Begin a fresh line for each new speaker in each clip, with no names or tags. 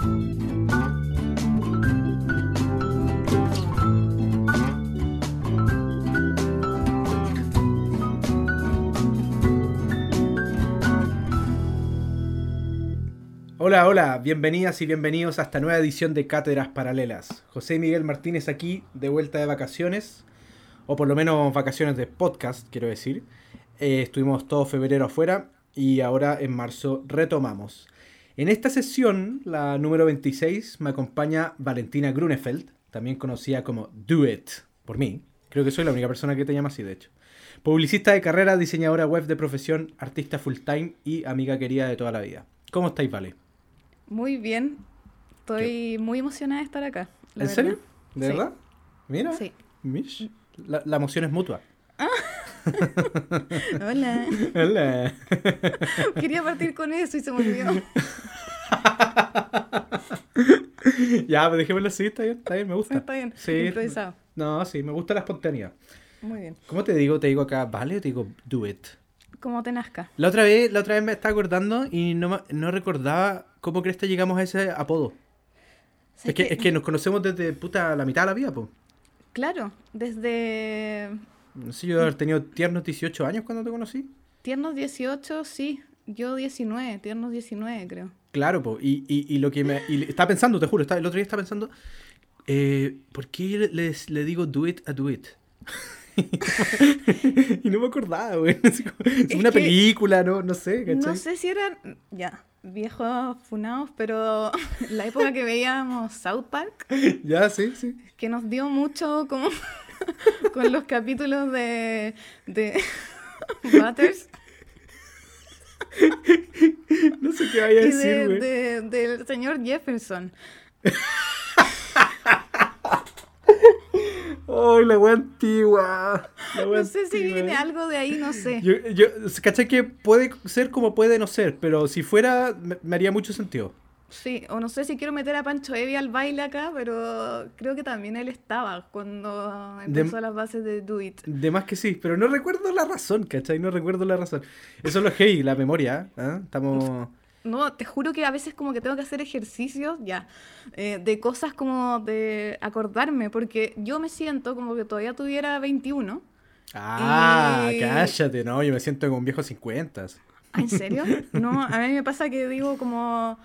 Hola, hola, bienvenidas y bienvenidos a esta nueva edición de Cátedras Paralelas. José Miguel Martínez aquí, de vuelta de vacaciones, o por lo menos vacaciones de podcast, quiero decir. Eh, estuvimos todo febrero afuera y ahora en marzo retomamos. En esta sesión, la número 26, me acompaña Valentina Grunefeld, también conocida como Do It, por mí. Creo que soy la única persona que te llama así, de hecho. Publicista de carrera, diseñadora web de profesión, artista full time y amiga querida de toda la vida. ¿Cómo estáis, Vale?
Muy bien. Estoy muy emocionada de estar acá.
¿En serio? ¿De verdad? Mira. Sí. Mish. La, la, emoción es mutua.
Hola.
Hola.
Quería partir con eso y se me olvidó.
ya, pues dejémoslo así, está bien, está bien, me gusta.
Está bien,
sí.
improvisado.
No, sí, me gusta la espontaneidad.
Muy bien.
¿Cómo te digo? ¿Te digo acá, vale o te digo do it?
Como te nazca.
La otra vez, la otra vez me estaba acordando y no, no recordaba cómo crees que llegamos a ese apodo. Es que, es que nos conocemos desde puta la mitad de la vida, pues.
Claro, desde...
No sé, yo haber tenido tiernos 18 años cuando te conocí.
Tiernos 18, sí. Yo 19, tiernos 19, creo.
Claro, pues. Y, y, y, lo que me... Y estaba pensando, te juro, estaba, el otro día estaba pensando, eh, ¿por qué les, le digo do it a do it? y no me acordaba, güey. Es una película, ¿no? No sé, ¿cachai?
No sé si eran, ya, viejos funados, pero la época que veíamos South Park.
Ya, sí, sí.
Que nos dio mucho como con los capítulos de, de Butters.
No sé qué vaya a decir, güey.
De, del señor Jefferson.
¡Ay, la wea antigua! La wea
no sé si viene algo de ahí, no sé.
Yo, yo, ¿cachai? Que puede ser como puede no ser, pero si fuera, me, me, haría mucho sentido.
Sí, o no sé si quiero meter a Pancho Evi al baile acá, pero creo que también él estaba cuando empezó de, las bases de Do It.
De más que sí, pero no recuerdo la razón, ¿cachai? No recuerdo la razón. Eso es lo hey, la memoria, ¿eh? Estamos...
No, te juro que a veces como que tengo que hacer ejercicios, ya, eh, de cosas como de acordarme, porque yo me siento como que todavía tuviera 21.
Ah, y... cállate, no, yo me siento como un viejo 50.
¿Ah, ¿En serio? No, a mí me pasa que digo como,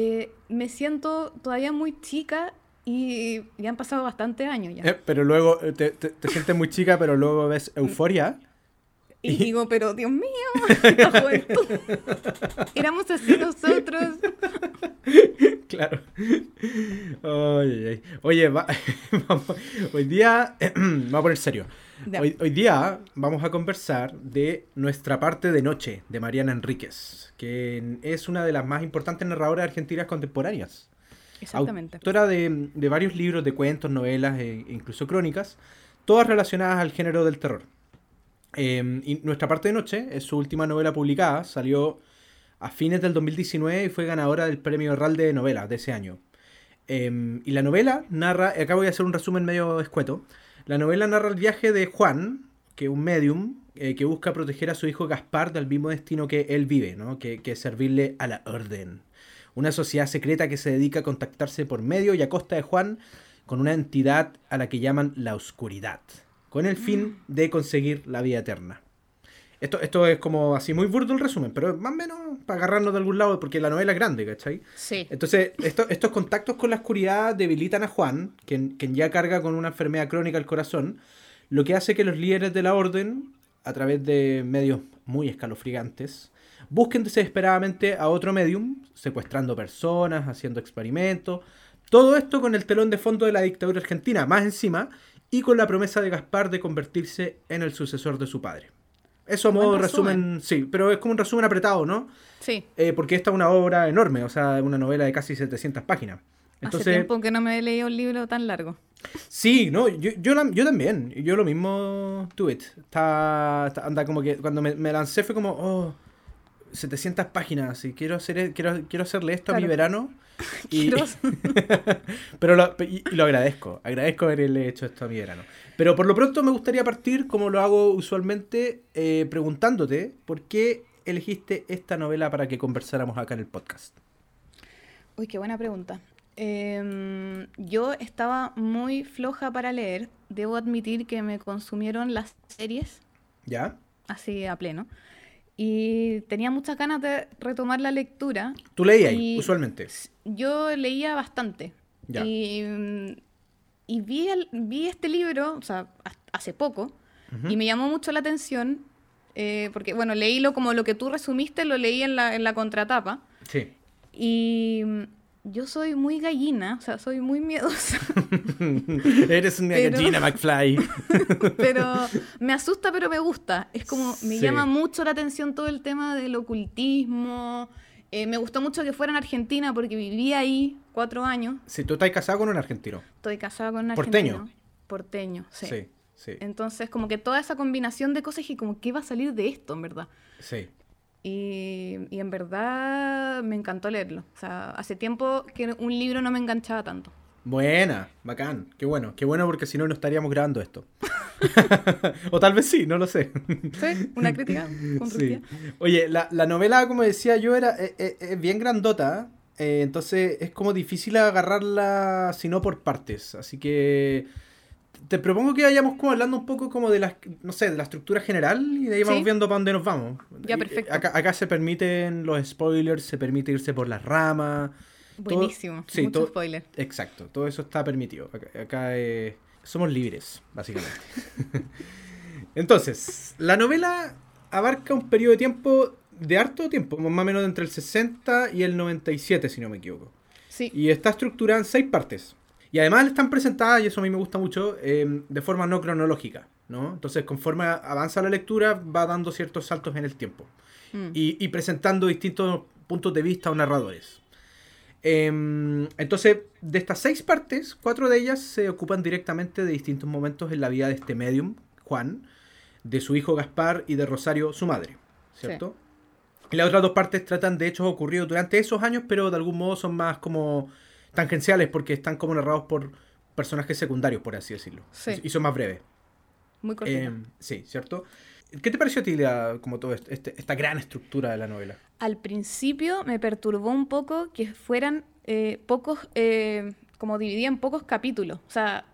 eh, me siento todavía muy chica y ya han pasado bastantes años ya.
Eh, pero luego te, te, te, sientes muy chica, pero luego ves euforia.
Y digo, pero Dios mío, la juventud. Éramos así nosotros.
Claro. Oye, oye va, vamos, hoy día, vamos a poner serio. Hoy, hoy, día vamos a conversar de nuestra parte de noche de Mariana Enríquez, que es una de las más importantes narradoras argentinas contemporáneas.
Exactamente.
Autora de, de varios libros de cuentos, novelas e incluso crónicas, todas relacionadas al género del terror. Eh, y Nuestra parte de noche es su última novela publicada, salió a fines del 2019 y fue ganadora del premio Herral de novela de ese año. Eh, y la novela narra, acá voy a hacer un resumen medio escueto, la novela narra el viaje de Juan, que es un medium, eh, que busca proteger a su hijo Gaspar del mismo destino que él vive, ¿no? que, que es servirle a la orden. Una sociedad secreta que se dedica a contactarse por medio y a costa de Juan con una entidad a la que llaman la oscuridad con el fin de conseguir la vida eterna. Esto, esto es como así muy burdo el resumen, pero más o menos para agarrarnos de algún lado, porque la novela es grande, ¿cachai?
Sí.
Entonces, esto, estos contactos con la oscuridad debilitan a Juan, quien, quien ya carga con una enfermedad crónica al corazón, lo que hace que los líderes de la orden, a través de medios muy escalofriantes, busquen desesperadamente a otro medium, secuestrando personas, haciendo experimentos, todo esto con el telón de fondo de la dictadura argentina, más encima, y con la promesa de Gaspar de convertirse en el sucesor de su padre. Eso a modo de resumen. resumen, sí, pero es como un resumen apretado, ¿no?
Sí.
Eh, porque esta es una obra enorme, o sea, una novela de casi 700 páginas.
Entonces, Hace tiempo que no me he leído un libro tan largo.
Sí, no, yo, yo, yo también, yo lo mismo, it. Está, está, anda como que cuando me, me, lancé fue como, oh, 700 páginas y quiero, hacer, quiero, quiero hacerle esto claro. a mi verano. Y, pero lo, y, y, lo agradezco, agradezco haberle hecho esto a mi verano. Pero por lo pronto me gustaría partir, como lo hago usualmente, eh, preguntándote por qué elegiste esta novela para que conversáramos acá en el podcast.
Uy, qué buena pregunta. Em, yo estaba muy floja para leer. Debo admitir que me consumieron las series
¿Ya?
así a pleno. Y tenía muchas ganas de retomar la lectura.
¿Tú leías ahí, usualmente?
Yo leía bastante.
Ya.
Y, mm, y vi, el- vi este libro, o sea, ha- hace poco, y me llamó mucho la atención, eh, porque, bueno, leílo como lo que tú resumiste, lo leí en la, en la contratapa.
Sí.
Y mm, yo soy muy gallina, o sea, soy muy miedosa,
Eres una
Pero-
gallina, McFly.
pero me asusta, pero me gusta. Es como, me
Sí.
llama mucho la atención todo el tema del ocultismo. Eh, me gustó mucho que fuera en Argentina porque viví ahí cuatro años.
Si tú estás casado con un argentino.
Estoy casada con un
Porteño.
argentino. Porteño, sí.
Sí, sí,
Entonces, como que toda esa combinación de cosas y como, ¿qué va a salir de esto, en verdad?
sí.
Y, y en verdad me encantó leerlo. O sea, hace tiempo que un libro no me enganchaba tanto.
Buena, bacán. Qué bueno, qué bueno porque si no, no estaríamos grabando esto. o tal vez sí, no lo sé.
¿Sí? Una crítica.
Sí. Oye, la, la novela, como decía yo, era eh, eh, es bien grandota. eh, entonces es como difícil agarrarla si no por partes. Así que te propongo que vayamos como hablando un poco como de la, no sé, de la estructura general y de ahí vamos
Sí.
viendo para dónde nos vamos.
Ya,
Y,
perfecto.
Acá, acá se permiten los spoilers, se permite irse por las ramas. todo-
Buenísimo.
sí,
Mucho
todo-
spoiler.
Exacto, todo eso está permitido. Acá, acá, eh, somos libres, básicamente. Entonces, la novela abarca un periodo de tiempo, de harto tiempo, más o menos entre el 60 y el 97, si no me equivoco.
Sí.
Y está estructurada en seis partes. Y además están presentadas, y eso a mí me gusta mucho, eh, de forma no cronológica. ¿no? Entonces, conforme avanza la lectura, va dando ciertos saltos en el tiempo.
Mm.
Y, y presentando distintos puntos de vista o narradores. Em, entonces, de estas seis partes, cuatro de ellas se ocupan directamente de distintos momentos en la vida de este medium, Juan, de su hijo Gaspar y de Rosario, su madre, ¿cierto? Y las otras dos partes tratan de hechos ocurridos durante esos años, pero de algún modo son más como tangenciales porque están como narrados por personajes secundarios, por así decirlo.
Sí.
Y son más breves.
Muy cortito.
Em, sí, ¿cierto? ¿Qué te pareció a ti la- como todo esto, este- esta gran estructura de la novela?
Al principio me perturbó un poco que fueran eh, pocos, eh, como dividida en pocos capítulos. O sea,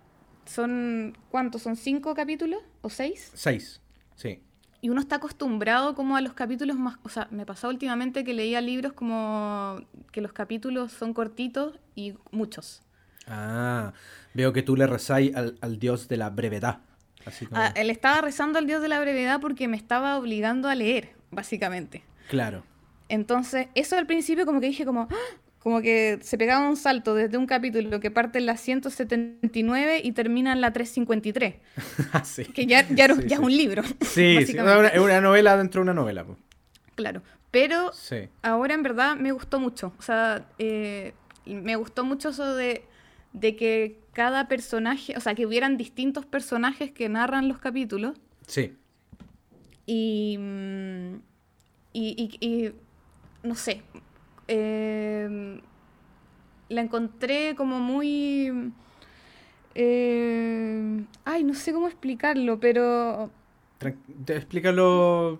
son, ¿cuántos? ¿Son cinco capítulos o seis?
Seis, sí.
Y uno está acostumbrado como a los capítulos más... O sea, me pasó últimamente que leía libros como que los capítulos son cortitos y muchos.
Ah, veo que tú le rezáis al, al dios de la brevedad. Así como,
Ah, él estaba rezando al dios de la brevedad porque me estaba obligando a leer, básicamente.
claro.
Entonces, eso al principio como que dije como... ¡ah! Como que se pegaba un salto desde un capítulo que parte en la 179 y termina en la 353.
Ah, sí.
Que ya, ya, era-
Sí,
ya
sí.
es un libro.
Sí, es una, novela dentro de una novela.
Claro. Pero ahora en verdad me gustó mucho. O sea, eh, me gustó mucho eso de, de que cada personaje, o sea, que hubieran distintos personajes que narran los capítulos.
sí.
Y, mm, y, y- y, no sé, eh, la encontré como muy... eh, ay, no sé cómo explicarlo, pero
Tran- explícalo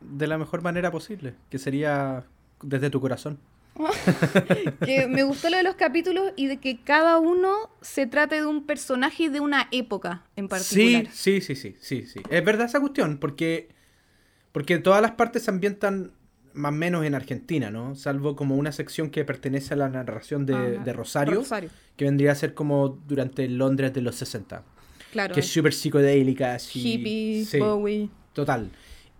de la mejor manera posible, que sería desde tu corazón.
que me gustó lo de los capítulos y de que cada uno se trate de un personaje y de una época en particular.
Sí, sí, sí, sí, sí, sí. Es verdad esa cuestión, porque, porque todas las partes se ambientan más o menos en Argentina, ¿no? Salvo como una sección que pertenece a la narración de, de Rosario,
Rosario,
que vendría a ser como durante Londres de los 60.
claro.
Que es súper psicodélica, así.
Hippie,
Sí,
Bowie.
total.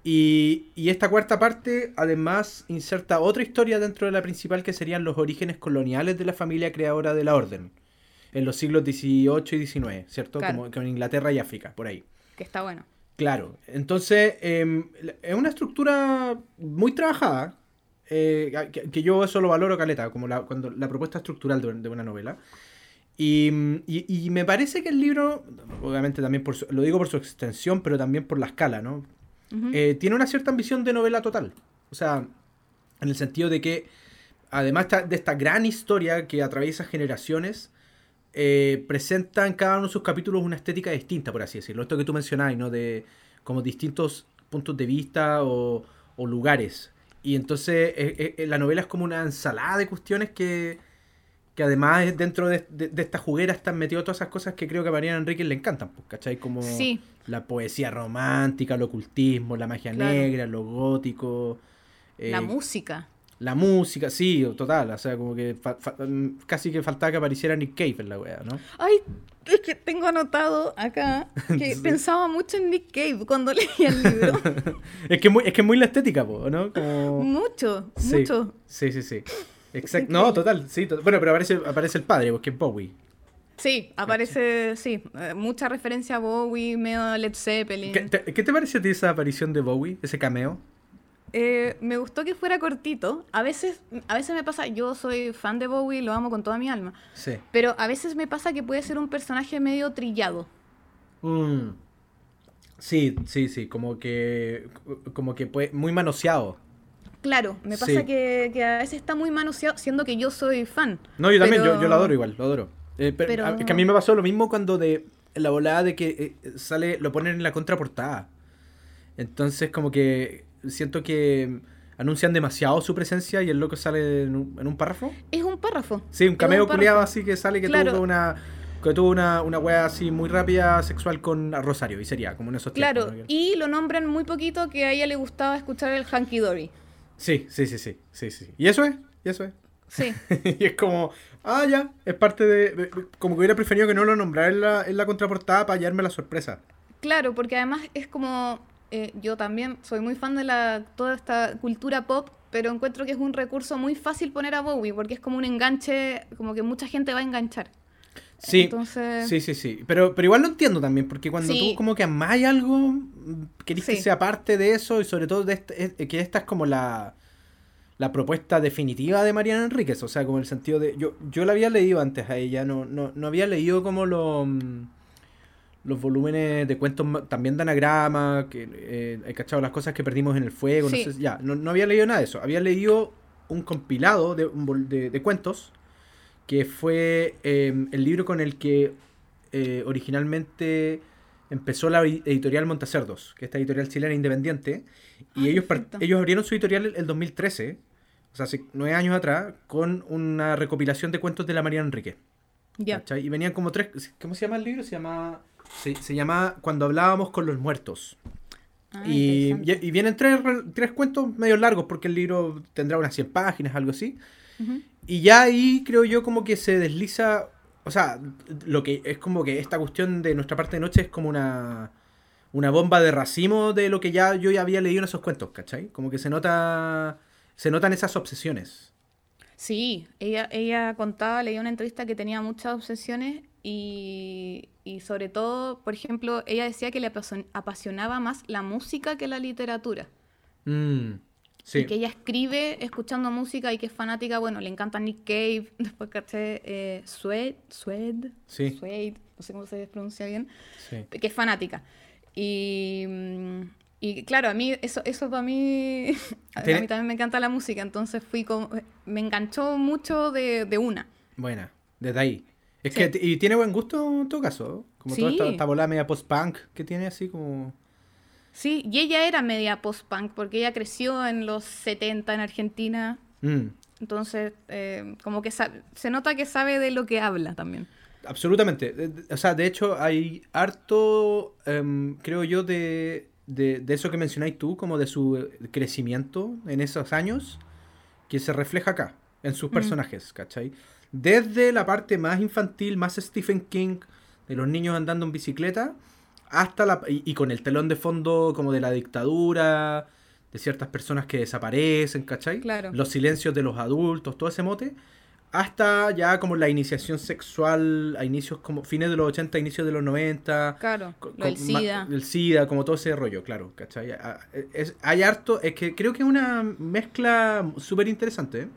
Y, y esta cuarta parte además inserta otra historia dentro de la principal que serían los orígenes coloniales de la familia creadora de la orden. En los siglos XVIII y XIX, ¿cierto?
Claro.
Como, como en Inglaterra y África, por ahí.
Que está bueno.
Claro, entonces em, es una estructura muy trabajada, eh, que, que yo eso lo valoro caleta, como la, cuando, la propuesta estructural de, de una novela. Y, y- y me parece que el libro, obviamente también por su- lo digo por su extensión, pero también por la escala, ¿no? Eh, tiene una cierta ambición de novela total. O sea, en el sentido de que, además de esta gran historia que atraviesa generaciones, eh, presenta en cada uno de sus capítulos una estética distinta, por así decirlo. Esto que tú mencionabas, ¿no? De como distintos puntos de vista o, o lugares. Y entonces eh, eh, la novela es como una ensalada de cuestiones que, que además dentro de, de, de esta juguera están metidas todas esas cosas que creo que a Mariana Enrique le encantan, pues, ¿cachai? Como
Sí.
la poesía romántica, el ocultismo, la magia
Claro.
negra, lo gótico.
La música.
La música, sí, total, o sea, como que fa- fa- mm, casi que faltaba que apareciera Nick Cave en la wea, ¿no?
Ay, es que tengo anotado acá que
Sí.
pensaba mucho en Nick Cave cuando leía el libro.
Es que es muy, es que es muy la estética, po, ¿no? Como...
mucho,
Sí,
mucho.
Sí, sí, sí. Exacto. No, total, sí. to- Bueno, pero aparece, aparece el padre, porque es Bowie.
Sí, aparece, sí, eh, mucha referencia a Bowie, medio Led Zeppelin.
¿Qué te, qué te pareció a ti esa aparición de Bowie, ese cameo?
Eh, me gustó que fuera cortito. A veces, a veces me pasa, yo soy fan de Bowie, lo amo con toda mi alma.
Sí.
Pero a veces me pasa que puede ser un personaje medio trillado.
Mm. Sí, sí, sí, como que como que puede, muy manoseado.
Claro, me pasa
Sí.
que, que a veces está muy manoseado, siendo que yo soy fan.
No, yo también, yo,
Pero-
yo lo adoro igual, lo adoro. Eh, pero,
Pero-
a- es que a mí me pasó lo mismo cuando de la volada de que eh, sale, lo ponen en la contraportada. Entonces como que siento que anuncian demasiado su presencia y el loco sale en un, en un párrafo.
Es un párrafo.
Sí, un cameo culiado así que sale que
Claro.
tuvo una que tuvo una, una wea así muy rápida sexual con Rosario y sería como en esos
Claro,
tiempos, ¿no?
y lo nombran muy poquito que a ella le gustaba escuchar el Hanky Dory.
Sí, sí, sí, sí, sí, sí. Y eso es, y eso es.
Sí,
y es como, ah, ya, es parte de, de- Como que hubiera preferido que no lo nombrara en la, en la contraportada para hallarme la sorpresa.
claro, porque además es como. Eh, yo también soy muy fan de la, toda esta cultura pop, pero encuentro que es un recurso muy fácil poner a Bowie, porque es como un enganche, como que mucha gente va a enganchar.
Sí,
Entonces-
sí, sí, sí. Pero, pero igual lo entiendo también, porque cuando
Sí.
tú como que amáis algo, mm, querís que
Sí.
sea parte de eso y sobre todo de este- eh, que esta es como la, la propuesta definitiva de Mariana Enríquez. O sea, como el sentido de... Yo, yo la había leído antes a ella, no, no, no había leído como los los volúmenes de cuentos también de anagrama, que eh, he cachado las cosas que perdimos en el fuego,
Sí.
no sé, ya, no, no había leído nada de eso. Había leído un compilado de, de, de cuentos que fue eh, el libro con el que eh, originalmente empezó la edi- editorial Montacerdos, que es esta editorial chilena independiente, y
Ah,
ellos, ellos abrieron su editorial el, el 2013, o sea, hace nueve años atrás, con una recopilación de cuentos de la María Enrique.
Ya.
Y venían como tres, ¿cómo se llama el libro? Se llama, se, se llama Cuando hablábamos con los muertos.
Ah,
Y,
interesante.
y- y vienen tres, re- tres cuentos medio largos, porque el libro tendrá unas 100 páginas, algo así. Y ya ahí creo yo como que se desliza, o sea, lo que es como que esta cuestión de nuestra parte de noche es como una, una bomba de racimo de lo que ya yo ya había leído en esos cuentos, ¿cachai? Como que se nota, se notan esas obsesiones.
Sí, ella, ella contaba, leía una entrevista que tenía muchas obsesiones y, y sobre todo, por ejemplo, ella decía que le apasion- apasionaba más la música que la literatura.
Mm, sí.
Y que ella escribe escuchando música y que es fanática, bueno, le encanta Nick Cave, después caché eh, Suede, Suede,
Sí.
Suede, no sé cómo se pronuncia bien,
sí.
que es fanática. Y, mm, y claro, a mí, eso, eso para mí, a mí también me encanta la música, entonces fui como, me enganchó mucho de, de una.
Buena, desde ahí. Es
Sí.
que y tiene buen gusto en todo caso, como toda esta,
Sí.
esta volada media post-punk que tiene así como...
Sí, y ella era media post-punk porque ella creció en los 70 en Argentina,
Mm,
entonces eh, como que se nota que sabe de lo que habla también.
Absolutamente. O sea, de hecho, hay harto, em, creo yo, de, de, de eso que mencionáis tú, como de su eh, crecimiento en esos años, que se refleja acá, en sus
Mm.
personajes, ¿cachai? Desde la parte más infantil, más Stephen King, de los niños andando en bicicleta, hasta la... Y, y con el telón de fondo como de la dictadura, de ciertas personas que desaparecen, ¿cachai?
Claro.
Los silencios de los adultos, todo ese mote hasta ya como la iniciación sexual a inicios como fines de los 80, inicios de los 90.
Claro, lo del SIDA.
El SIDA, como todo ese rollo, claro, ¿cachai? Es- hay harto, es que creo que es una mezcla súper interesante, ¿eh?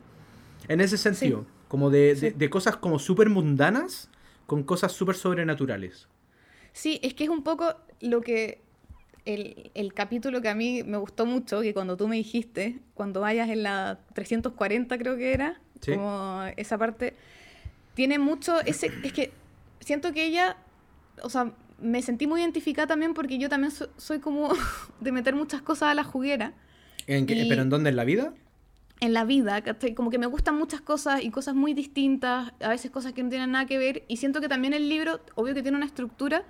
En ese sentido, como de, de- cosas como súper mundanas con cosas súper sobrenaturales.
Sí, es que es un poco lo que el, el capítulo que a mí me gustó mucho, que cuando tú me dijiste, cuando vayas en la 340 creo que era,
Sí.
como esa parte, tiene mucho ese, es que siento que ella, o sea, me sentí muy identificada también porque yo también so- soy como de meter muchas cosas a la juguera.
¿En qué-
Y-
¿Pero en dónde en la vida?
En la vida. Como que me gustan muchas cosas y cosas muy distintas, a veces cosas que no tienen nada que ver, y siento que también el libro, obvio que tiene una estructura,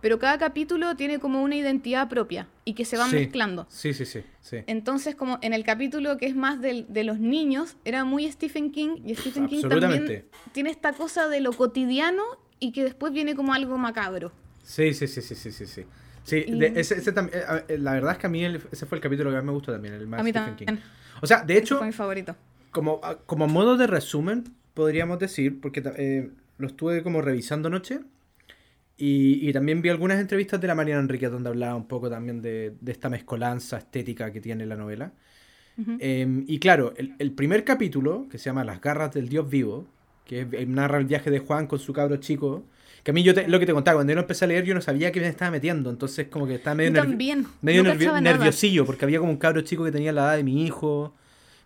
pero cada capítulo tiene como una identidad propia y que se van
Sí.
mezclando.
Sí, sí, sí. sí.
Entonces, como en el capítulo que es más del- de, los niños, era muy Stephen King, y Stephen King también tiene esta cosa de lo cotidiano y que después viene como algo macabro.
Sí, sí, sí, sí, sí, sí. Sí, sí
Y-
de- ese, ese eh, eh, la verdad es que a mí el- ese fue el capítulo que más me gustó también, el más
A mí
Stephen
también.
King. O sea, de hecho,
fue mi favorito.
como, a- como modo de resumen, podríamos decir, porque eh, lo estuve como revisando anoche, y, y también vi algunas entrevistas de la Mariana Enrique donde hablaba un poco también de, de esta mezcolanza estética que tiene la novela. Eh, y claro, el, el primer capítulo, que se llama Las garras del Dios vivo, que es- narra el viaje de Juan con su cabro chico, que a mí yo te- lo que te contaba, cuando yo lo empecé a leer yo no sabía que me estaba metiendo, entonces como que estaba medio, nervi- medio
no nada.
nerviosillo, porque había como un cabro chico que tenía la edad de mi hijo,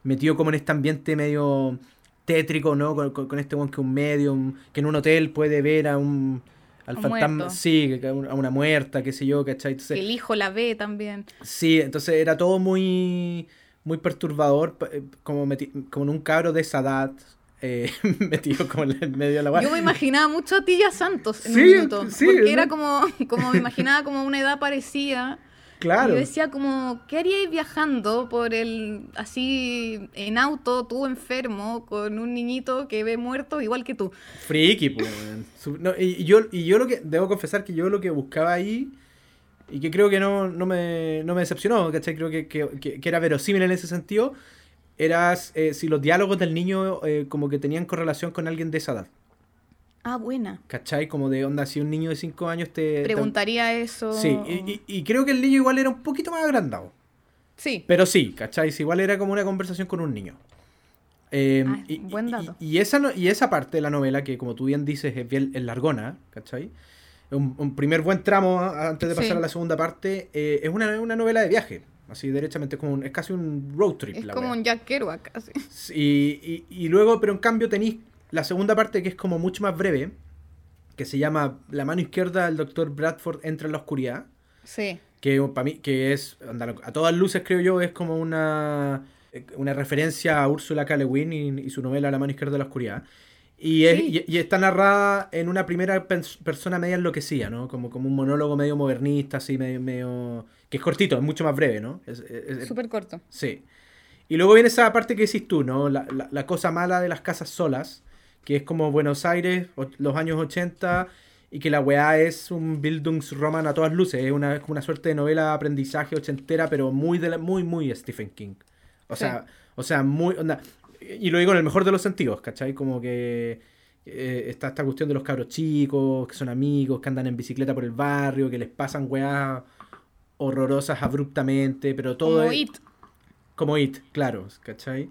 metido como en este ambiente medio tétrico, ¿no? Con, con- con este one que un medium, que en un hotel puede ver a un... Al
un
fantasma,
muerto.
sí, a una muerta, qué sé yo, ¿cachai? Entonces,
Que el hijo la ve también.
Sí, entonces era todo muy, muy perturbador, eh, como, meti- como en un cabro de esa edad, eh, metido como en medio de la
Yo
guardia.
me imaginaba mucho a Tilla Santos en
Sí,
un minuto.
sí,
porque
¿no?
era como, como me imaginaba como una edad parecida.
Claro,
Y yo decía como, ¿qué haríais viajando por el, así, en auto, tú enfermo, con un niñito que ve muerto igual que tú?
friki, pues. no, y, y yo, y yo lo que, debo confesar que yo lo que buscaba ahí, y que creo que no, no, me, no me decepcionó, ¿cachai? Creo que, que, que- que era verosímil en ese sentido, era eh, si los diálogos del niño eh, como que tenían correlación con alguien de esa edad.
Ah, buena.
¿Cachai? Como de onda, si un niño de 5 años te... te-
Preguntaría eso.
Sí, y, y- y creo que el niño igual era un poquito más agrandado.
Sí.
Pero sí, ¿cachai? Sí, igual era como una conversación con un niño. Eh,
Ah,
y,
buen dato.
Y, esa, no- y esa parte de la novela, que como tú bien dices, es bien es largona, ¿cachai? Un, un primer buen tramo antes de pasar
Sí.
a la segunda parte, eh, es una, una novela de viaje. Así, derechamente, es, como un- es casi un road trip.
Es
la
como
wea.
un Jack Kerouac, así.
Y, y- y luego, pero en cambio tenéis la segunda parte que es como mucho más breve, que se llama La mano izquierda del doctor Bradford entra en la oscuridad
Sí.
que para mí que es a todas luces creo yo es como una una referencia a Úrsula K. Le Guin y, y su novela La mano izquierda de la oscuridad y, es-
Sí.
y, y está narrada en una primera persona media enloquecida, ¿no? Como, como un monólogo medio modernista, así medio, medio- que es cortito, es mucho más breve, ¿no? Es-
Súper corto.
Sí. Y luego viene esa parte que decís tú, ¿no? La, la- la cosa mala de las casas solas, que es como Buenos Aires, los años 80, y que la weá es un Bildungsroman a todas luces, es una, es como una suerte de novela de aprendizaje ochentera, pero muy, de la- muy, muy Stephen King. O
Sí.
sea, o sea, muy... onda, y lo digo en el mejor de los sentidos, ¿cachai? Como que eh, está esta cuestión de los cabros chicos, que son amigos, que andan en bicicleta por el barrio, que les pasan weá horrorosas abruptamente, pero todo
Como
es-
It.
como It, claro, ¿cachai?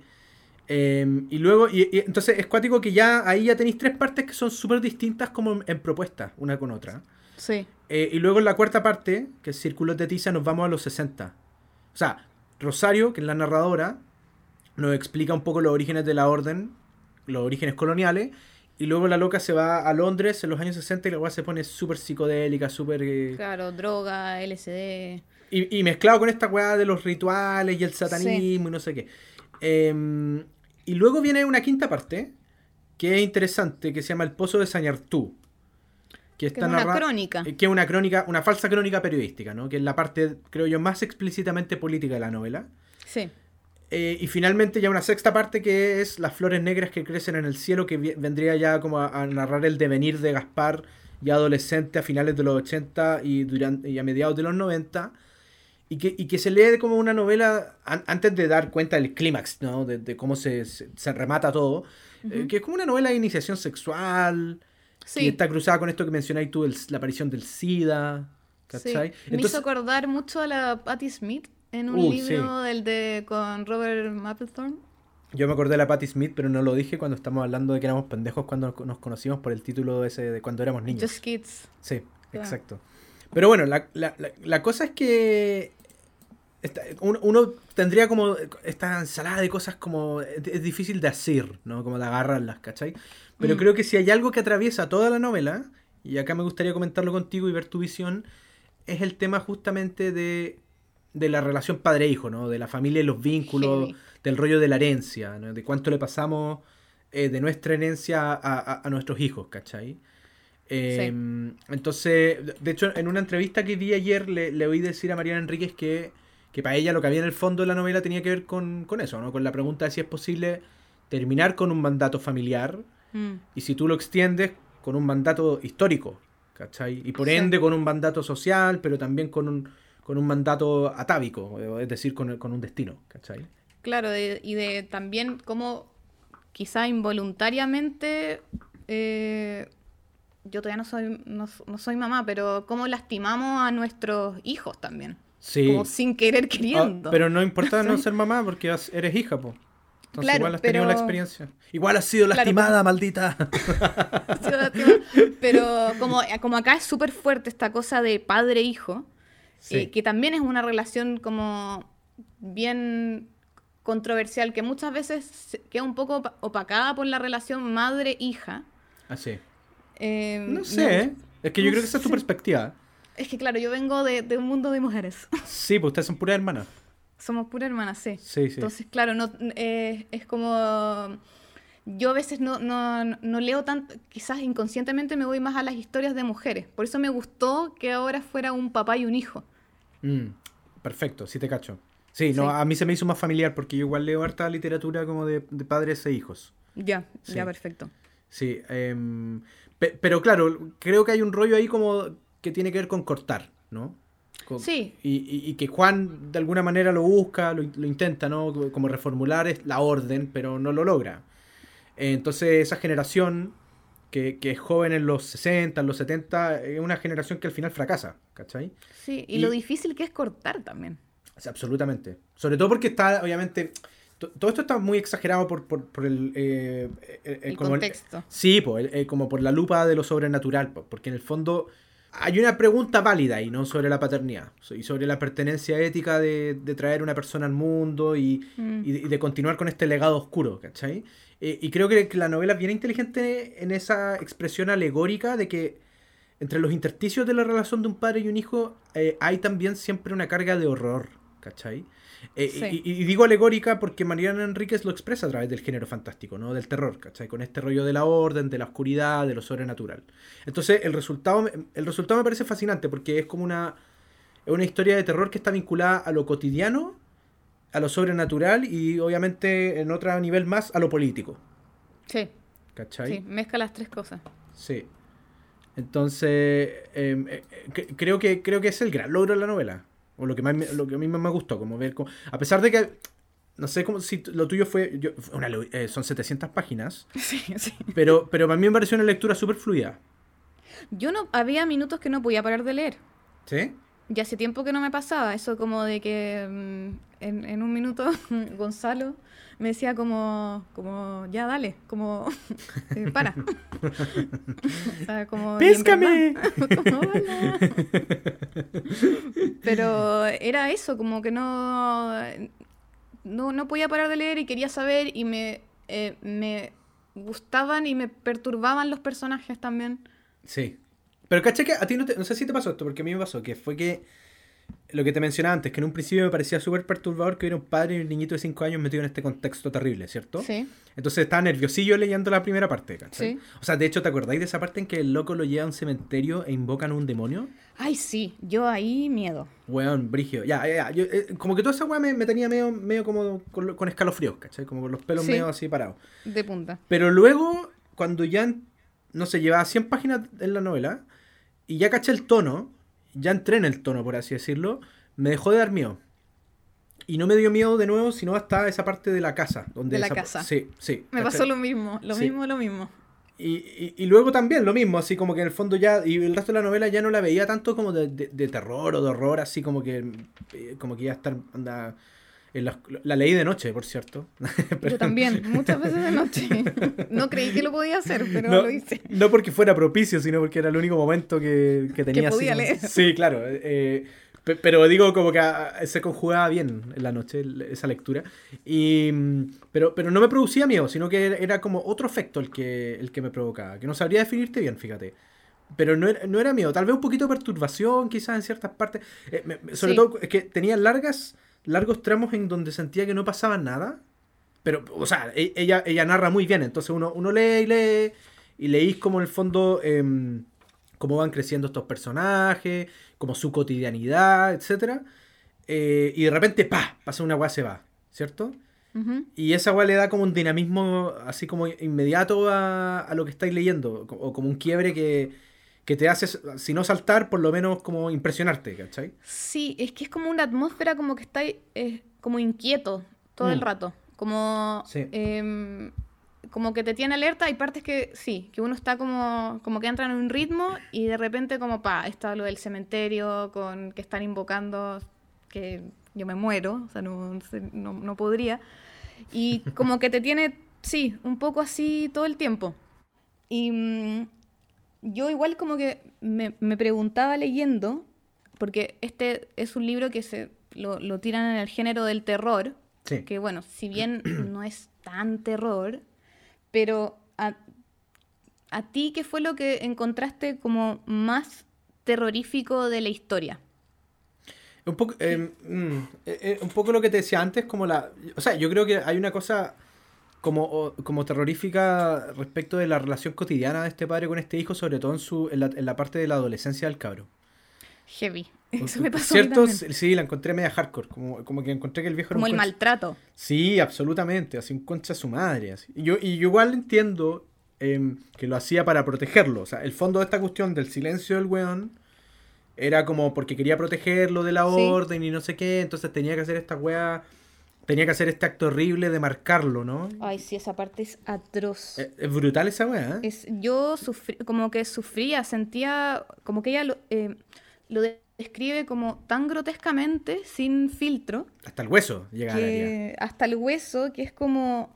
Eh, y luego, y, y entonces es cuático que ya ahí ya tenéis tres partes que son súper distintas como en, en propuesta, una con otra.
Sí.
Eh, y luego en la cuarta parte, que es Círculos de Tiza, nos vamos a los 60. O sea, Rosario, que es la narradora, nos explica un poco los orígenes de la orden, los orígenes coloniales, y luego la loca se va a Londres en los años 60 y la weá se pone súper psicodélica, súper... eh,
Claro, droga, LSD.
y, y mezclado con esta weá de los rituales y el satanismo y no sé qué. Em, y luego viene una quinta parte que es interesante, que se llama El Pozo de Sañartú. Que
Que es una
narra-
crónica.
eh, Que es una crónica, una falsa crónica periodística, ¿no? Que es la parte, creo yo, más explícitamente política de la novela.
Sí.
Eh, y finalmente ya una sexta parte que es Las flores negras que crecen en el cielo, que vendría ya como a, a narrar el devenir de Gaspar, ya adolescente a finales de los 80 y, durante, y a mediados de los 90. Y que, y que se lee como una novela an- antes de dar cuenta del clímax, ¿no? De, de cómo se, se, se remata todo. eh, que es como una novela de iniciación sexual.
Sí.
Y está cruzada con esto que mencionáis tú, el- la aparición del SIDA.
Sí.
¿Cachai?
Me
Entonces-
hizo acordar mucho a la Patti Smith en un
Uy,
libro del de con Robert Mapplethorne.
Yo me acordé de la Patti Smith, pero no lo dije cuando estamos hablando de que éramos pendejos cuando nos conocimos por el título ese de cuando éramos niños.
Just Kids.
Sí, exacto. Pero bueno, la, la- la- la cosa es que esta- uno, uno tendría como esta ensalada de cosas como es, es difícil de hacer, ¿no? Como de agarrarlas, ¿cachai? Pero
Mm.
creo que si hay algo que atraviesa toda la novela, y acá me gustaría comentarlo contigo y ver tu visión, es el tema justamente de de la relación padre-hijo, ¿no? De la familia y los vínculos, del rollo de la herencia, De cuánto le pasamos eh, de nuestra herencia a, nuestros hijos, ¿cachai? Em, entonces, de hecho, en una entrevista que vi ayer le, oí decir a Mariana Enríquez que, que, para ella lo que había en el fondo de la novela tenía que ver con, eso, ¿no? Con la pregunta de si es posible terminar con un mandato familiar mm. y si tú lo extiendes con un mandato histórico, ¿cachai? Y por ende con un mandato social, pero también con un, con un mandato atávico, es decir, con, con un destino, ¿cachai?
Claro, y de también cómo quizá involuntariamente, eh, yo todavía no soy, no, soy mamá, pero cómo lastimamos a nuestros hijos también. Sí. Como sin querer ah, queriendo.
pero no importa no ser mamá porque eres hija, pues. Entonces igual has tenido la experiencia. Igual has sido lastimada, maldita.
sido lastimada. Pero como, como acá es súper fuerte esta cosa de padre-hijo, eh, que también es una relación como bien controversial que muchas veces queda un poco opacada por la relación madre-hija.
Así. Ah, em, no sé, es que yo creo que esa es tu perspectiva.
Es que claro, yo vengo de, un mundo de mujeres.
Sí, pues ustedes son puras hermanas.
Somos puras hermanas, sí. Sí, sí. Entonces, claro, no, eh, es como... Yo a veces no, no, leo tanto, quizás inconscientemente me voy más a las historias de mujeres. Por eso me gustó que ahora fuera un papá y un hijo.
Mm, perfecto, sí te cacho. Sí, no, a mí se me hizo más familiar porque yo igual leo harta literatura como de, padres e hijos.
Ya, ya, perfecto.
Sí, em, pero claro, creo que hay un rollo ahí como que tiene que ver con cortar, ¿no?
sí.
Y, que Juan de alguna manera lo busca, lo, intenta, ¿no? Como reformular la orden, pero no lo logra. Entonces esa generación que, es joven en los 60, en los 70, es una generación que al final fracasa, ¿cachai?
Sí, y lo difícil que es cortar también
absolutamente. Sobre todo porque está, obviamente, todo esto está muy exagerado por, el, eh,
el, contexto.
sí, pues, como por la lupa de lo sobrenatural, porque en el fondo hay una pregunta válida ahí, ¿no? Sobre la paternidad y sobre la pertenencia ética de, traer una persona al mundo y, mm. de, continuar con este legado oscuro, ¿cachai? Eh, y creo que la novela es bien inteligente en esa expresión alegórica de que entre los intersticios de la relación de un padre y un hijo eh, hay también siempre una carga de horror, ¿cachai? Eh, y, digo alegórica porque Mariana Enríquez lo expresa a través del género fantástico, ¿no? Del terror, ¿cachai? Con este rollo de la orden, de la oscuridad, de lo sobrenatural. Entonces, el resultado, el resultado me parece fascinante porque es como una, una historia de terror que está vinculada a lo cotidiano, a lo sobrenatural y obviamente en otro nivel más a lo político.
Sí.
¿Cachai?
Sí, mezcla las tres cosas.
Sí. Entonces, em, eh, creo, que, creo que es el gran logro de la novela. O lo que, más, lo que a mí más me gustó, como ver... a pesar de que... No sé cómo, si lo tuyo fue... Eh, son 700 páginas.
Sí, sí.
Pero, pero para mí me pareció una lectura súper fluida.
Yo no... Había minutos que no podía parar de leer.
¿Sí?
Ya hace tiempo que no me pasaba. Eso como de que mm, en, en un minuto Gonzalo me decía como, como, ya dale, como, eh, para.
como, ¡Péscame!
Pero era eso, como que no, no, no podía parar de leer y quería saber y me, eh, me gustaban y me perturbaban los personajes también.
Sí. Pero caché que a ti no, te, no sé si te pasó esto, porque a mí me pasó, que fue que lo que te mencionaba antes, que en un principio me parecía súper perturbador que hubiera un padre y un niñito de 5 años metido en este contexto terrible, ¿cierto?
Sí.
Entonces estaba nerviosillo leyendo la primera parte, ¿cachai? Sí. O sea, de hecho, ¿te acordáis de esa parte en que el loco lo lleva a un cementerio e invocan a un demonio?
Ay, sí, yo ahí miedo.
Weón, brigio. Ya, ya, ya. Eh, como que toda esa weá me, tenía medio, medio como con, escalofríos, ¿cachai? Como con los pelos medio así parados.
De punta.
Pero luego, cuando ya, no sé, llevaba 100 páginas en la novela y ya caché el tono ya entré en el tono, por así decirlo, me dejó de dar miedo. Y no me dio miedo de nuevo, sino hasta esa parte de la casa. Donde
de la casa.
Sí, sí.
Me pasó lo mismo, lo mismo, lo mismo.
Y, y, luego también lo mismo, así como que en el fondo ya, y el resto de la novela ya no la veía tanto como de, de, terror o de horror, así como que, eh, como que ya estar, anda, la, leí de noche, por cierto.
Yo también, muchas veces de noche. No creí que lo podía hacer, pero lo hice.
No porque fuera propicio, sino porque era el único momento que, que tenía.
Que podía leer.
Sí, claro. Eh, pero digo como que ah, se conjugaba bien en la noche esa lectura. Y, pero, pero no me producía miedo, sino que era como otro efecto el que, el que me provocaba. Que no sabría definirte bien, fíjate. pero no era, no era miedo. Tal vez un poquito de perturbación, quizás en ciertas partes. Eh, sobre todo, es que tenía largas, largos tramos en donde sentía que no pasaba nada. Pero, o sea, e, ella, ella narra muy bien. Entonces uno, uno lee y lee. Y leís como en el fondo em, cómo van creciendo estos personajes, como su cotidianidad, etc. Eh, y de repente, ¡pa! Pasa una weá, se va. ¿Cierto? Y esa weá le da como un dinamismo así como inmediato a, a lo que estáis leyendo. O como un quiebre que, que te hace, si no saltar, por lo menos como impresionarte, ¿cachai?
Sí, es que es como una atmósfera como que está eh, como inquieto todo el mm. rato. Como, em, como que te tiene alerta. Hay partes que sí, que uno está como, como que entra en un ritmo y de repente como, pa, está lo del cementerio con que están invocando que yo me muero, o sea, no, no, no podría. Y como que te tiene, sí, un poco así todo el tiempo. Y mm, yo igual como que me, preguntaba leyendo, porque este es un libro que se lo, tiran en el género del terror, que bueno, si bien no es tan terror, pero a, ti, ¿qué fue lo que encontraste como más terrorífico de la historia?
Un poco, eh, mm, eh, eh, un poco lo que te decía antes, como la... O sea, yo creo que hay una cosa como, como terrorífica respecto de la relación cotidiana de este padre con este hijo, sobre todo en, su, en, la, en la parte de la adolescencia del cabro.
Heavy. Eso me pasó.
¿Cierto? Sí, la encontré media hardcore. Como, como que encontré que el viejo
Como el maltrato.
Sí, absolutamente. Así un concha a su madre. Así. Y, yo, y yo igual entiendo em, que lo hacía para protegerlo. O sea, el fondo de esta cuestión del silencio del weón era como porque quería protegerlo de la orden y no sé qué. Entonces tenía que hacer esta wea tenía que hacer este acto horrible de marcarlo, ¿no?
Ay, sí, esa parte es atroz.
Es, brutal esa weá.
¿eh? Es, yo sufrí, como que sufría, sentía, como que ella lo, eh, lo describe como tan grotescamente, sin filtro.
Hasta el hueso llega
que, Hasta el hueso, que es como,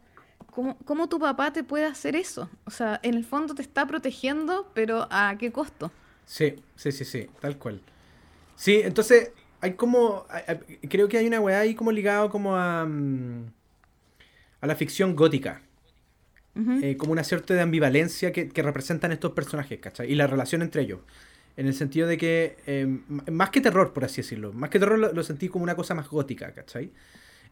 como, ¿cómo tu papá te puede hacer eso? O sea, en el fondo te está protegiendo, pero ¿a qué costo?
Sí, sí, sí, sí, tal cual. Sí, entonces hay como. Creo que hay una weá ahí como ligado como a. Mm, a la ficción gótica. Eh, como una de ambivalencia que, representan estos personajes, ¿cachai? Y la relación entre ellos. En el sentido de que. Em, más que terror, por así decirlo. Más que terror lo, sentí como una cosa más gótica, ¿cachai?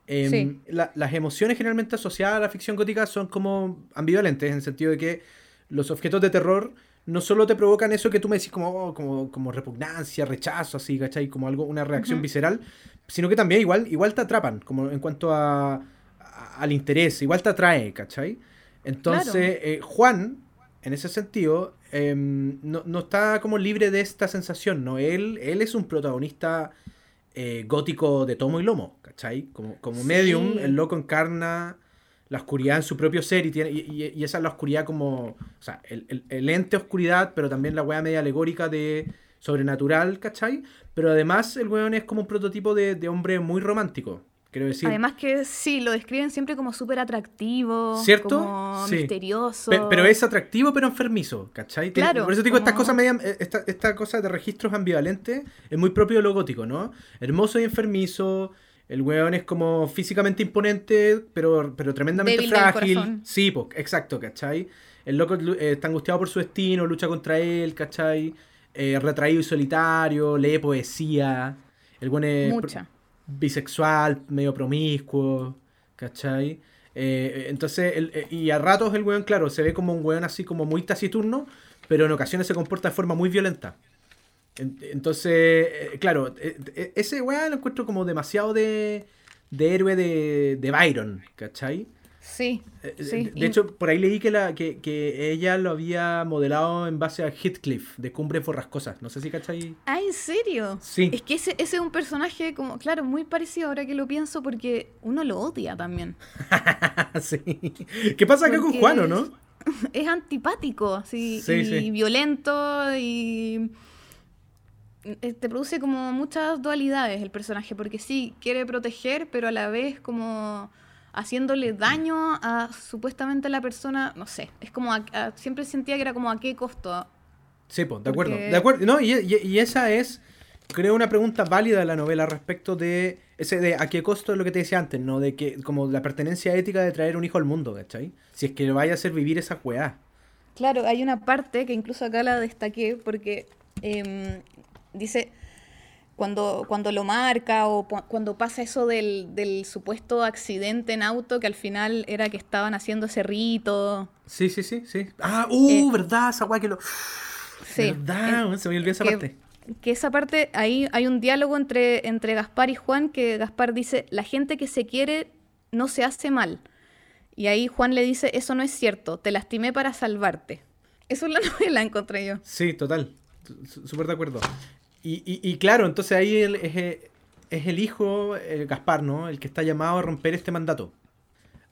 Em, las emociones generalmente asociadas a la ficción gótica son como ambivalentes, en el sentido de que los objetos de terror no solo te provocan eso que tú me decís como, oh, como, como, repugnancia, rechazo, así, ¿cachai? Como algo, una reacción visceral, sino que también igual, igual te atrapan, como en cuanto a, al interés, igual te atrae, ¿cachai? Entonces, eh, Juan, en ese sentido, em, no, está como libre de esta sensación, ¿no? Él, él es un protagonista eh, gótico de tomo y lomo, ¿cachai? Como, como medium, el loco encarna la oscuridad en su propio ser y, tiene, y, esa es la oscuridad como, o sea, el, el, ente oscuridad, pero también la wea media alegórica de sobrenatural, ¿cachai? Pero además el weón es como un prototipo de, hombre muy romántico, quiero decir.
Además que sí, lo describen siempre como súper atractivo, ¿cierto? Como misterioso.
pero es atractivo pero enfermizo, ¿cachai? Claro. Por eso digo, estas cosas media, eh, esta, esta cosa de registros ambivalentes es muy propio de lo gótico, ¿no? Hermoso y enfermizo el weón es como físicamente imponente, pero, pero tremendamente frágil. Sí, pues, exacto, ¿cachai? El loco eh, está angustiado por su destino, lucha contra él, ¿cachai? Eh, retraído y solitario, lee poesía. El weón es bisexual, medio promiscuo, ¿cachai? Eh, entonces, y a ratos el weón, claro, se ve como un weón así como muy taciturno, pero en ocasiones se comporta de forma muy violenta. Entonces, eh, claro, eh, eh, ese weá lo encuentro como demasiado de, de héroe de, de Byron, ¿cachai?
Sí.
De, hecho, por ahí leí que, la, que, que, ella lo había modelado en base a Heathcliff, de Cumbres Borrascosas. No sé si cachai.
Ah, ¿en serio?
Sí.
Es que ese, ese es un personaje, como, claro, muy parecido ahora que lo pienso, porque uno lo odia también.
sí. ¿Qué pasa acá con Juan, o no?
Es antipático, así, y violento, y te produce como muchas dualidades el personaje, porque sí, quiere proteger, pero a la vez como haciéndole daño a supuestamente la persona, no sé, es como, siempre sentía que era como a qué costo.
Sí, pues, de acuerdo, de acuerdo, no, y, y, esa es, creo, una pregunta válida de la novela respecto de ese de a qué costo es lo que te decía antes, ¿no? De que, como la pertenencia ética de traer un hijo al mundo, ¿cachai? Si es que le vaya a hacer vivir esa weá.
Claro, hay una parte que incluso acá la destaqué porque em, dice cuando, cuando lo marca o cuando pasa eso del, del, supuesto accidente en auto que al final era que estaban haciendo ese rito.
Sí, sí, sí, sí. Ah, uh, eh, verdad, esa guay que lo. Sí. Verdad, se me olvidó esa parte.
Que esa parte, ahí hay un diálogo entre, entre Gaspar y Juan que Gaspar dice, la gente que se quiere no se hace mal. Y ahí Juan le dice, eso no es cierto, te lastimé para salvarte. Eso es la novela, encontré yo.
Sí, total. Súper de acuerdo. Y, y, claro, entonces ahí es, es, el hijo, el Gaspar, ¿no? El que está llamado a romper este mandato.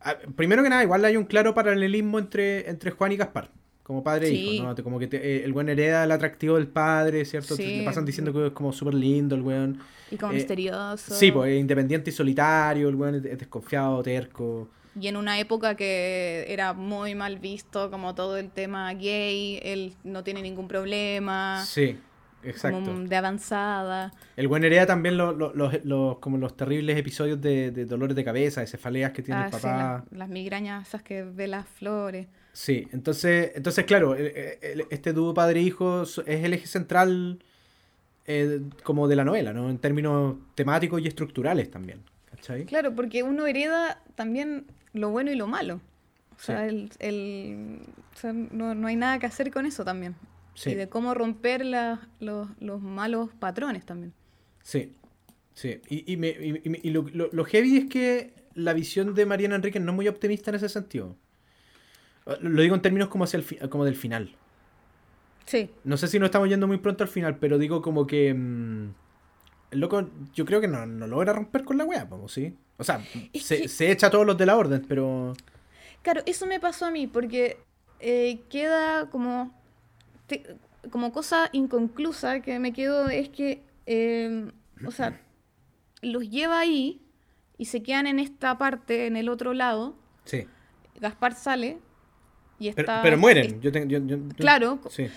Ah, primero que nada, igual hay un claro paralelismo entre, entre Juan y Gaspar, como padre e hijo, ¿no? Como que eh, el buen hereda el atractivo del padre, ¿cierto? Le pasan diciendo que es como súper lindo el weón.
Y como eh, misterioso.
Sí, pues es independiente y solitario, el weón es desconfiado, terco.
Y en una época que era muy mal visto, como todo el tema gay, él no tiene ningún problema.
Sí, exacto. Como
de avanzada.
El buen hereda también los, los, como los terribles episodios de, dolores de cabeza, de cefaleas que tiene el ah, papá.
las migrañas esas que ve las flores.
Sí, entonces, entonces claro, este dúo padre-hijo es el eje central eh, como de la novela, ¿no? En términos temáticos y estructurales también. ¿cachai?
Claro, porque uno hereda también lo bueno y lo malo. O sea, el, el no, hay nada que hacer con eso también. Y de cómo romper los, malos patrones también.
Sí, sí. Y, y, me, y, lo, lo, heavy es que la visión de Mariana Enrique no es muy optimista en ese sentido. Lo digo en términos como, hacia el, como del final.
Sí.
No sé si no estamos yendo muy pronto al final, pero digo como que... Mm, el loco, yo creo que no, no logra romper con la wea, vamos, ¿sí? O sea, se, echa a todos los de la orden, pero...
Claro, eso me pasó a mí, porque eh, queda como... como cosa inconclusa que me quedo es que, em, o sea, los lleva ahí y se quedan en esta parte, en el otro lado.
Sí.
Gaspar sale y está...
Pero, mueren. yo,
claro. Sí.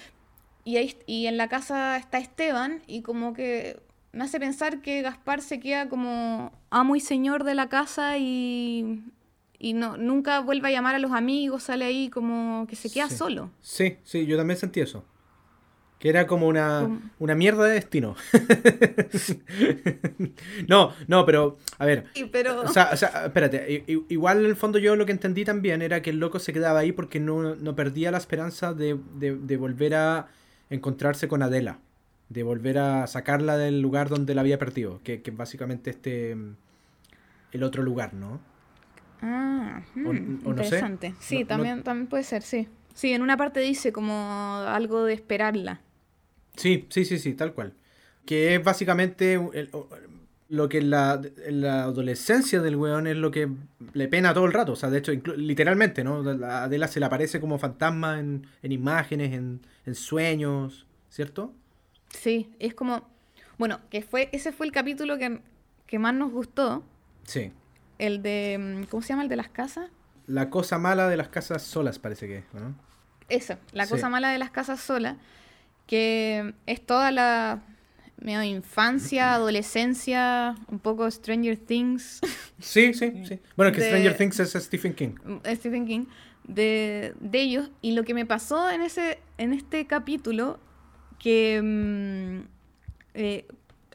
Y, ahí, y en la casa está Esteban y como que me hace pensar que Gaspar se queda como amo y señor de la casa y, y no, nunca vuelve a llamar a los amigos, sale ahí como que se queda solo.
Sí, sí, yo también sentí eso. Que era como una, una mierda de destino. no, no, pero, a ver.
pero...
O, sea, o sea, espérate. Igual en el fondo yo lo que entendí también era que el loco se quedaba ahí porque no, no perdía la esperanza de, de, de volver a encontrarse con Adela de volver a sacarla del lugar donde la había perdido, que, que básicamente este el otro lugar, ¿no?
Ah, hmm, interesante. Sí, también, también puede ser, sí. Sí, en una parte dice como algo de esperarla.
Sí, sí, sí, sí, tal cual. Que es básicamente lo que en la, la, adolescencia del weón es lo que le pena todo el rato. O sea, de hecho, literalmente, ¿no? A Adela se le aparece como fantasma en, en imágenes, en, en sueños, ¿cierto?
Sí, es como. Bueno, que fue, ese fue el capítulo que, más nos gustó.
Sí.
El de. Mm, ¿Cómo se llama el de las casas?
La cosa mala de las casas solas, parece que ¿no?
Eso, la cosa mala de las casas solas. Que es toda la medio infancia, adolescencia, un poco Stranger Things.
Sí, sí, sí. Bueno, que Stranger Things es Stephen King.
Stephen King. De, de ellos. Y lo que me pasó en, ese, en este capítulo que mm, eh,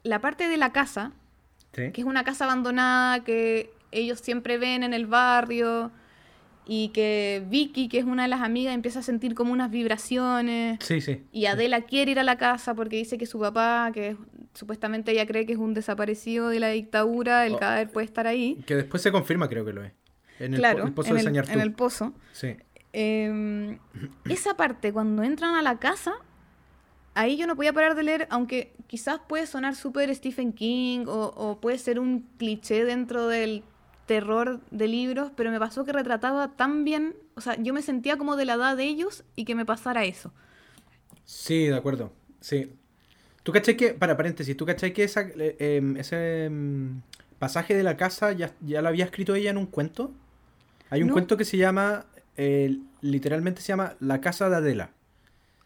la parte de la casa, que es una casa abandonada que ellos siempre ven en el barrio y que Vicky, que es una de las amigas, empieza a sentir como unas vibraciones.
Sí, sí.
Y Adela quiere ir a la casa porque dice que su papá, que supuestamente ella cree que es un desaparecido de la dictadura, el oh, cadáver puede estar ahí.
Que después se confirma, creo que lo es.
En el, claro, pozo en de el, En el pozo.
Sí.
Em, esa parte, cuando entran a la casa, ahí yo no podía parar de leer, aunque quizás puede sonar súper Stephen King o, puede ser un cliché dentro del terror de libros, pero me pasó que retrataba tan bien, o sea, yo me sentía como de la edad de ellos y que me pasara eso.
Sí, de acuerdo, sí. ¿Tú cachai que, para paréntesis, tú que esa, eh, em, ese em, pasaje de la casa ya, ya lo había escrito ella en un cuento? Hay un cuento que se llama, eh, literalmente se llama La casa de Adela.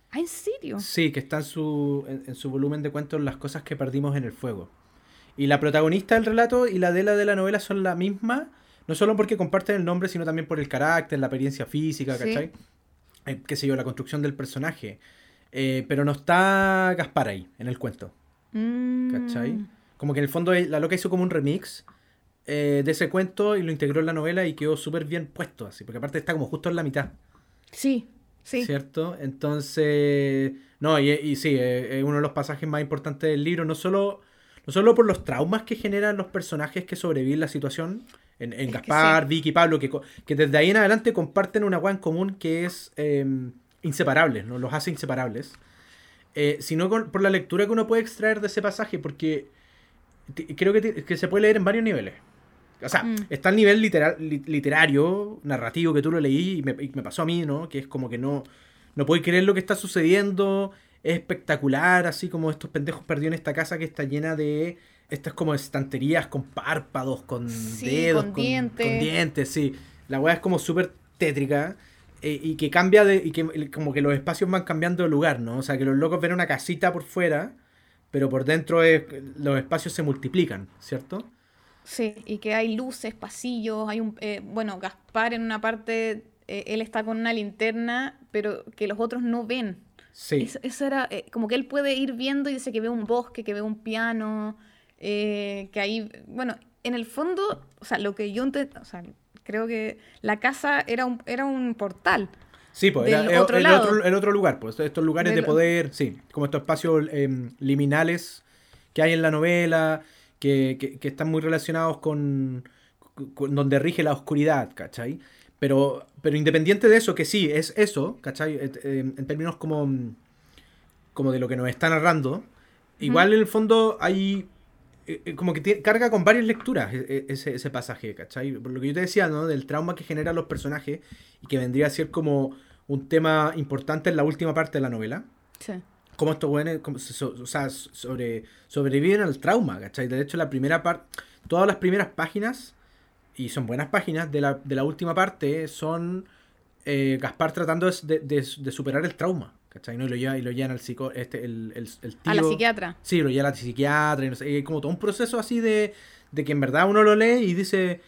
¿Ah, en serio?
Sí, que está en su, en, su volumen de cuentos Las cosas que perdimos en el fuego. Y la protagonista del relato y la de la de la novela son la misma, no solo porque comparten el nombre, sino también por el carácter, la apariencia física, ¿cachai? eh, qué sé yo, la construcción del personaje. Eh, pero no está Gaspar ahí, en el cuento.
Mm.
¿Cachai? Como que en el fondo la loca hizo como un remix eh, de ese cuento y lo integró en la novela y quedó súper bien puesto, así, porque aparte está como justo en la mitad.
Sí, sí.
¿Cierto? Entonces, no, y, y sí, eh, es uno de los pasajes más importantes del libro, no solo, no solo por los traumas que generan los personajes que sobreviven la situación, en, en Gaspar,
sí.
Vicky y Pablo, que, que desde ahí en adelante comparten una en común que es eh, inseparable, ¿no? Los hace inseparables. Eh, sino con- por la lectura que uno puede extraer de ese pasaje, porque creo que, que se puede leer en varios niveles. O sea,
Mm.
está el nivel literal, li- literario, narrativo que tú lo leí y me, y me pasó a mí, ¿no? Que es como que no, no puedo creer lo que está sucediendo. Es espectacular, así como estos pendejos perdidos en esta casa que está llena de estas como estanterías con párpados, con
Sí,
dedos,
con
con,
dientes.
con dientes, sí. La weá es como súper tétrica. eh, y que cambia de. y que como que los espacios van cambiando de lugar, ¿no? O sea, que los locos ven una casita por fuera, pero por dentro es- los espacios se multiplican, ¿cierto?
Sí, y que hay luces, pasillos, hay un... eh, bueno, Gaspar en una parte, eh, él está con una linterna, pero que los otros no ven.
Sí.
Eso, eso era eh, como que él puede ir viendo y dice que ve un bosque, que ve un piano, eh, que ahí, bueno, en el fondo, o sea, lo que yo o sea, creo que la casa era un, era un portal.
Sí, pues era el
otro
el
lado.
otro, el otro lugar, pues estos lugares de poder, sí, como estos espacios em, liminales que hay en la novela, que, que- que están muy relacionados con, con donde rige la oscuridad, ¿cachai? Pero, pero independiente de eso, que sí, es eso, ¿cachai? Em, en términos como, como de lo que nos está narrando, igual en el fondo hay eh, eh, como que carga con varias lecturas e- e- ese, ese pasaje, ¿cachai? Por lo que yo te decía, ¿no? Del trauma que generan los personajes y que vendría a ser como un tema importante en la última parte de la novela.
Sí.
Cómo estos so- o sea, sobre, sobreviven al trauma, ¿cachai? De hecho, la primera parte, todas las primeras páginas, y son buenas páginas, de la, de la última parte son eh, Gaspar tratando de, de- de superar el trauma, ¿cachai? ¿no? Y lo lleva, y lo llevan al psico, este, el, el, el tío.
A la psiquiatra.
Sí, lo lleva a la psiquiatra y no sé, y como todo un proceso así de, de que en verdad uno lo lee y dice,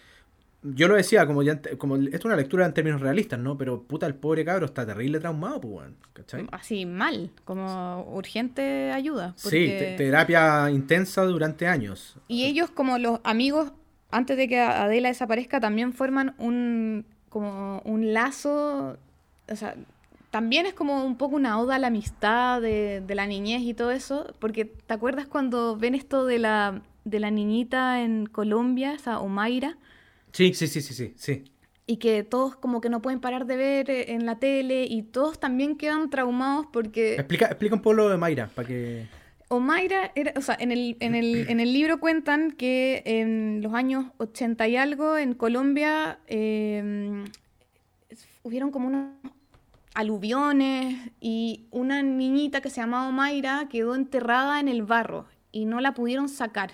yo lo decía, como ya, como esto es una lectura en términos realistas, ¿no? Pero puta, el pobre cabro está terrible traumado, pues, weón, ¿cachai?
Así mal, como urgente ayuda.
Sí, te- terapia intensa durante años.
Y ellos, como los amigos, antes de que Adela desaparezca, también forman un como un lazo. O sea, también es como un poco una oda a la amistad de, de la niñez y todo eso. Porque, ¿te acuerdas cuando ven esto de la, de la niñita en Colombia, esa Omaira?
Sí, sí, sí, sí, sí, sí.
Y que todos como que no pueden parar de ver eh, en la tele y todos también quedan traumados porque...
Explica, explica un poco lo de Mayra, para que...
Omaira era, o sea, en el, en el, en el libro cuentan que en los años 80 y algo en Colombia eh, hubieron como unos aluviones y una niñita que se llamaba Omaira quedó enterrada en el barro y no la pudieron sacar.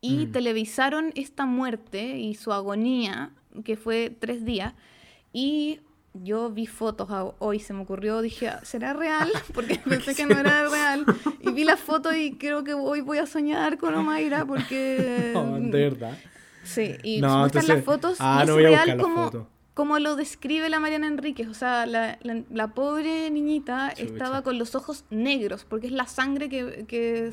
Y
Mm.
televisaron esta muerte y su agonía, que fue tres días, y yo vi fotos a- hoy, se me ocurrió, dije, "Ah, ¿será real? Porque pensé que no era real. Y vi la foto y creo que hoy voy a soñar con Omaira porque...
Oh, de verdad.
Sí, y
No,
muestran
entonces-
las fotos
Ah,
y es
no voy a buscar
real
la
como,
foto.
como lo describe la Mariana Enríquez. O sea, la, la- la pobre niñita
Chucha.
estaba con los ojos negros porque es la sangre que, que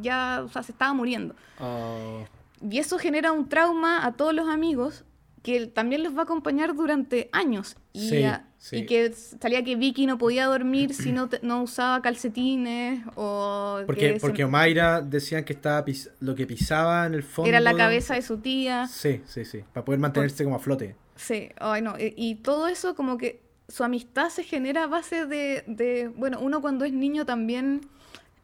ya o sea, se estaba muriendo.
Oh,
Y eso genera un trauma a todos los amigos que también los va a acompañar durante años. Y,
Sí,
a-
sí.
y que salía que Vicky no podía dormir si no, te- no usaba calcetines o
porque,
se-
porque Omaira decían que estaba pis- lo que pisaba en el fondo...
era la cabeza de su tía.
Sí, sí, sí, para poder mantenerse como a flote.
Sí, ay no, y, y todo eso como que su amistad se genera a base de, de- bueno, uno cuando es niño también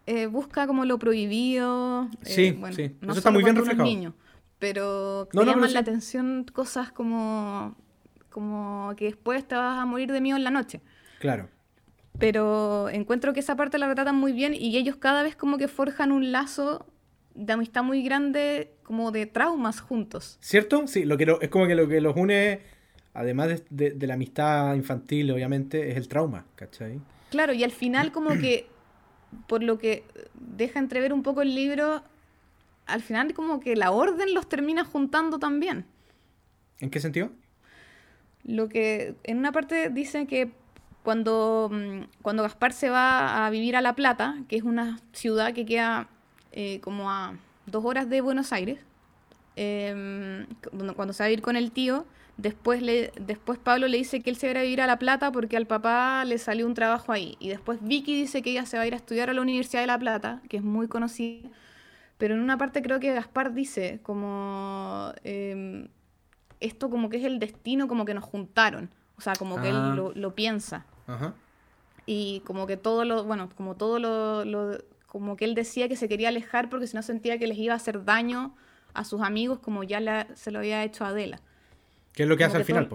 eh, busca como lo prohibido. eh,
Sí,
bueno,
sí,
no
eso está muy bien reflejado.
niño, pero te
No, no, pero
llaman
sí.
la atención cosas como, como que después te vas a morir de miedo en la noche.
Claro.
Pero encuentro que esa parte la retratan muy bien y ellos cada vez como que forjan un lazo de amistad muy grande, como de traumas juntos.
¿Cierto? Sí, lo que lo- es como que lo que los une, además de, de- de la amistad infantil, obviamente, es el trauma, ¿cachai?
Claro, y al final como que, por lo que deja entrever un poco el libro, al final como que la orden los termina juntando también.
¿En qué sentido?
Lo que en una parte dice que cuando, mm, cuando Gaspar se va a vivir a La Plata, que es una ciudad que queda eh, como a dos horas de Buenos Aires, em, cuando se va a ir con el tío, después, le, después Pablo le dice que él se va a ir a vivir a La Plata porque al papá le salió un trabajo ahí. Y después Vicky dice que ella se va a ir a estudiar a la Universidad de La Plata, que es muy conocida. Pero en una parte creo que Gaspar dice como... Em, esto como que es el destino, como que nos juntaron. O sea, como que él ah. lo, piensa. Y como que todo lo, bueno, como todo lo, como que él decía que se quería alejar porque si no sentía que les iba a hacer daño a sus amigos como ya se lo había hecho a Adela.
¿Qué es lo que hace al final,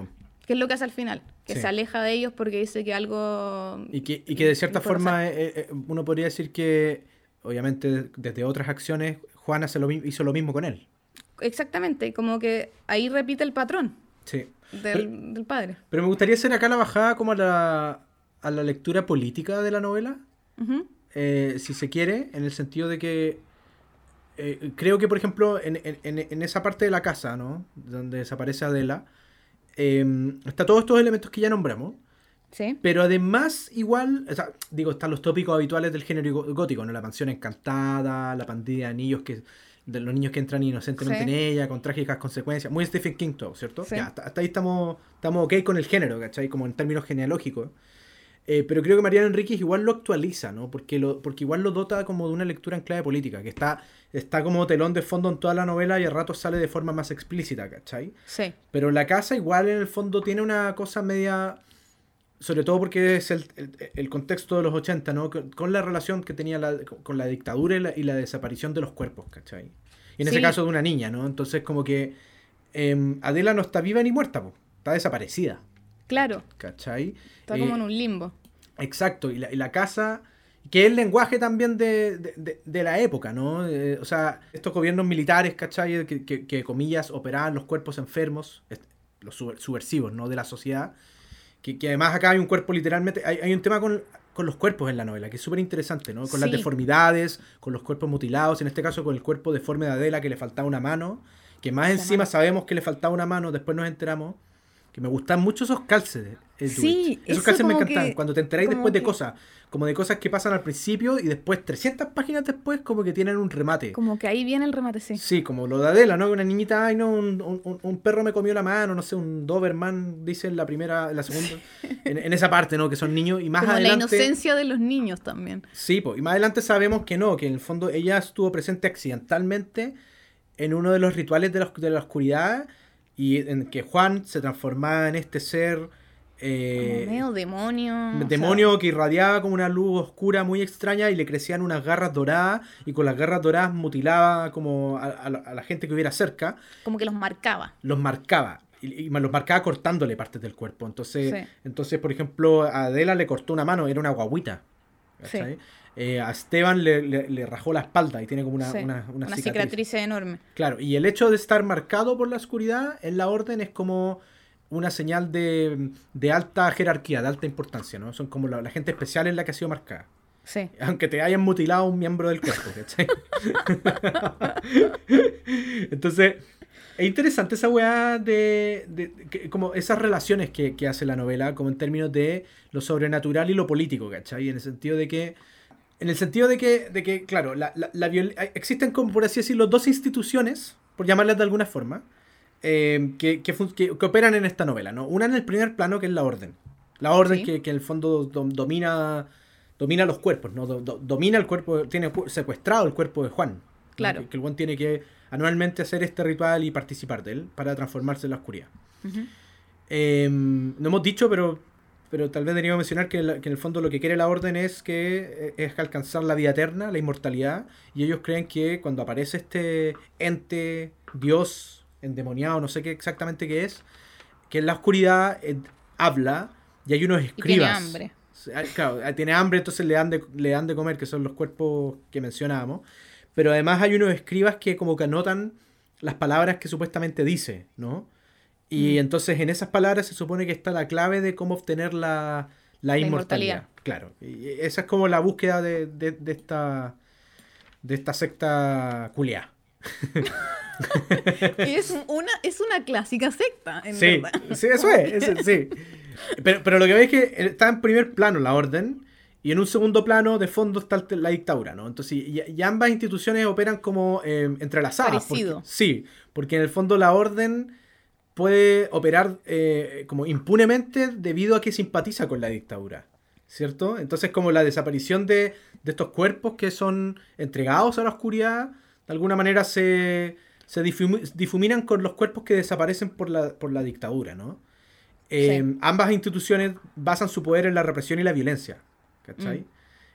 ¿Qué es lo que hace al final? Que se aleja de ellos porque dice que algo...
Y que, y que de cierta forma eh, eh, uno podría decir que, obviamente, desde otras acciones, Juana se lo, hizo lo mismo con él.
Exactamente, como que ahí repite el patrón.
Sí.
Del, padre.
Pero me gustaría hacer acá la bajada como a la, a la lectura política de la novela. Eh, si se quiere, en el sentido de que eh, creo que, por ejemplo, en, en, esa parte de la casa, ¿no? Donde desaparece Adela, eh, está todos estos elementos que ya nombramos.
Sí.
Pero además, igual, o sea, digo, están los tópicos habituales del género gótico, ¿no? La mansión encantada, la pandilla de anillos que de los niños que entran inocentemente en ella, con trágicas consecuencias. Muy Stephen King todo, ¿cierto? Ya, hasta, ahí estamos, estamos ok con el género, ¿cachai? Como en términos genealógicos. Eh, pero creo que Mariana Enríquez igual lo actualiza, ¿no? Porque, lo, porque igual lo dota como de una lectura en clave política, que está, está como telón de fondo en toda la novela y a rato sale de forma más explícita, ¿cachai?
Sí.
Pero la casa igual en el fondo tiene una cosa media sobre todo porque es el, el, contexto de los 80, ¿no? Con, la relación que tenía la, con la dictadura y la, desaparición de los cuerpos, ¿cachai? Y en ese caso de una niña, ¿no? Entonces como que em, Adela no está viva ni muerta, está desaparecida.
Claro.
¿Cachai?
Está como en un limbo.
Exacto, y la, y la casa, que es el lenguaje también de, de, de la época, ¿no? Eh, o sea, estos gobiernos militares, ¿cachai? Que, que, que, comillas, operaban los cuerpos enfermos, los subversivos, ¿no? De la sociedad que, además acá hay un cuerpo literalmente, hay, un tema con, los cuerpos en la novela, que es súper interesante, ¿no? Con las deformidades, con los cuerpos mutilados, en este caso con el cuerpo deforme de Adela que le faltaba una mano, que más encima sabemos que le faltaba una mano, después nos enteramos que me gustan mucho esos calces.
Sí,
esos calces me encantan. Cuando te enteráis después de cosas, como de cosas que pasan al principio y después 300 páginas después como que tienen un remate.
Como que ahí viene el remate, sí.
Sí, como lo de Adela, ¿no? Una niñita, ay no, un, perro me comió la mano, no sé, un Doberman, dice en la primera, en la segunda, en, esa parte, ¿no? Que son niños y más como adelante...
la inocencia de los niños también.
Sí, pues, y más adelante sabemos que no, que en el fondo ella estuvo presente accidentalmente en uno de los rituales de de la oscuridad y en que Juan se transformaba en este ser...
Eh, medio demonio.
Demonio que irradiaba como una luz oscura muy extraña y le crecían unas garras doradas y con las garras doradas mutilaba como a, la gente que hubiera cerca.
Como que los marcaba.
Los marcaba. Y, los marcaba cortándole partes del cuerpo. Entonces, entonces, por ejemplo, a Adela le cortó una mano, era una guaguita. Sí. Eh, a Esteban le, rajó la espalda y tiene como una,
cicatriz. enorme.
Claro, y el hecho de estar marcado por la oscuridad en la orden es como una señal de, alta jerarquía, de alta importancia, ¿no? Son como la, gente especial en la que ha sido marcada.
Sí.
Aunque te hayan mutilado un miembro del cuerpo, ¿cachai? Entonces, es interesante esa weá de, como esas relaciones que, que, hace la novela, como en términos de lo sobrenatural y lo político, ¿cachai? En el sentido de que en el sentido de que, de que claro, la, la, existen, como por así decirlo, dos instituciones, por llamarlas de alguna forma, eh, que, que, que, operan en esta novela. ¿no? Una en el primer plano, que es la orden. La orden que, en el fondo domina, domina los cuerpos, ¿no? domina el cuerpo, tiene secuestrado el cuerpo de Juan.
Claro.
Que, el Juan tiene que anualmente hacer este ritual y participar de él para transformarse en la oscuridad. Eh, no hemos dicho, pero pero tal vez deberíamos mencionar que, en el fondo lo que quiere la orden es que eh, es alcanzar la vida eterna, la inmortalidad, y ellos creen que cuando aparece este ente, Dios, endemoniado, no sé qué exactamente qué es, que en la oscuridad eh, habla y hay unos escribas.
tiene hambre.
Ah, claro, ah, tiene hambre, entonces le dan, de, le dan de comer, que son los cuerpos que mencionábamos. Pero además hay unos escribas que como que anotan las palabras que supuestamente dice, ¿no? Y entonces en esas palabras se supone que está la clave de cómo obtener la, inmortalidad. Claro. Y esa es como la búsqueda de, esta de esta secta culiá.
Es una, es una clásica secta, en
sí,
verdad.
sí, eso es, eso- sí. Pero, pero lo que veis es que está en primer plano la orden y en un segundo plano de fondo está la dictadura, ¿no? Entonces, y, y ambas instituciones operan como eh, entrelazadas.
Parecido.
porque- sí, porque en el fondo la orden puede operar eh, como impunemente debido a que simpatiza con la dictadura, ¿cierto? Entonces, como la desaparición de, de estos cuerpos que son entregados a la oscuridad, de alguna manera se, se difumi- difuminan con los cuerpos que desaparecen por la, por la dictadura, ¿no? Eh,
Sí.
Ambas instituciones basan su poder en la represión y la violencia, ¿cachai?
Mm.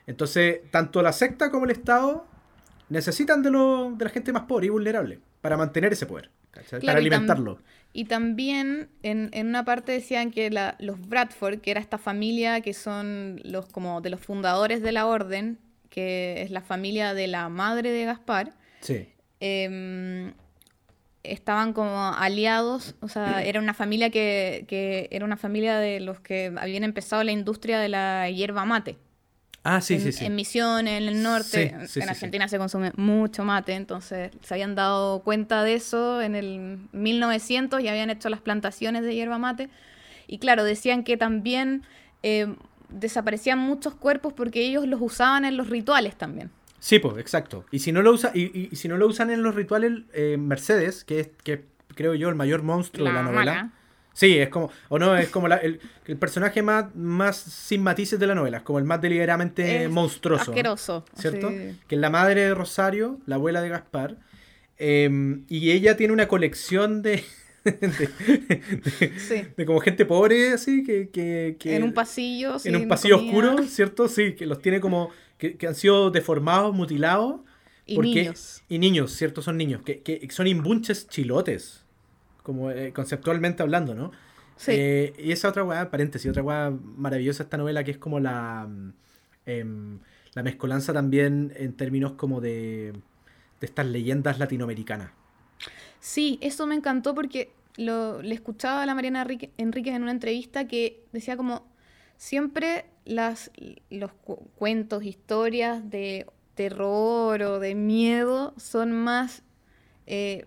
Entonces, tanto la secta como el Estado necesitan de, lo- de la gente más pobre y vulnerable para mantener ese poder, ¿cachai?
Claro,
para
y tam-
alimentarlo.
Y también en, en una parte decían que la- los Bradford, que era esta familia que son los como de los fundadores de la orden, que es la familia de la madre de Gaspar,
Sí.
em, estaban como aliados, o sea, era una familia que, que era una familia de los que habían empezado la industria de la hierba mate.
Ah, sí,
en,
sí, sí.
en Misiones, en el norte,
Sí,
en-
sí,
en
sí,
Argentina se consume mucho mate, entonces se habían dado cuenta de eso en el 1900 y habían hecho las plantaciones de hierba mate. Y claro, decían que también eh, desaparecían muchos cuerpos porque ellos los usaban en los rituales también.
Sí, pues, exacto. Y si no lo usa, y, y- y si no lo usan en los rituales, eh, Mercedes, que es, que creo yo, el mayor monstruo de la novela.
mala.
Sí, es como, o no, es como la- el, el personaje más, más sin matices de la novela, es como el más deliberadamente
Es
monstruoso.
Asqueroso.
¿Cierto? Que es la madre de Rosario, la abuela de Gaspar. eh, y ella tiene una colección de. de,
Sí.
de como gente pobre, así, que. que- que-
En un pasillo.
en un pasillo
comida.
oscuro, ¿cierto? Sí, que los tiene como. Que, que han sido deformados, mutilados.
Y
porque-
niños.
Y niños, ¿cierto? Son niños. Que, que son imbunches chilotes. Como eh, conceptualmente hablando, ¿no?
Sí.
Eh, y esa otra weá, paréntesis, otra weá maravillosa esta novela que es como la. mm, em, la mezcolanza también en términos como de. de estas leyendas latinoamericanas.
Sí, eso me encantó porque lo, le escuchaba a la Mariana Enríquez en una entrevista que decía como siempre las, los cu- cuentos, historias de terror o de miedo son más eh,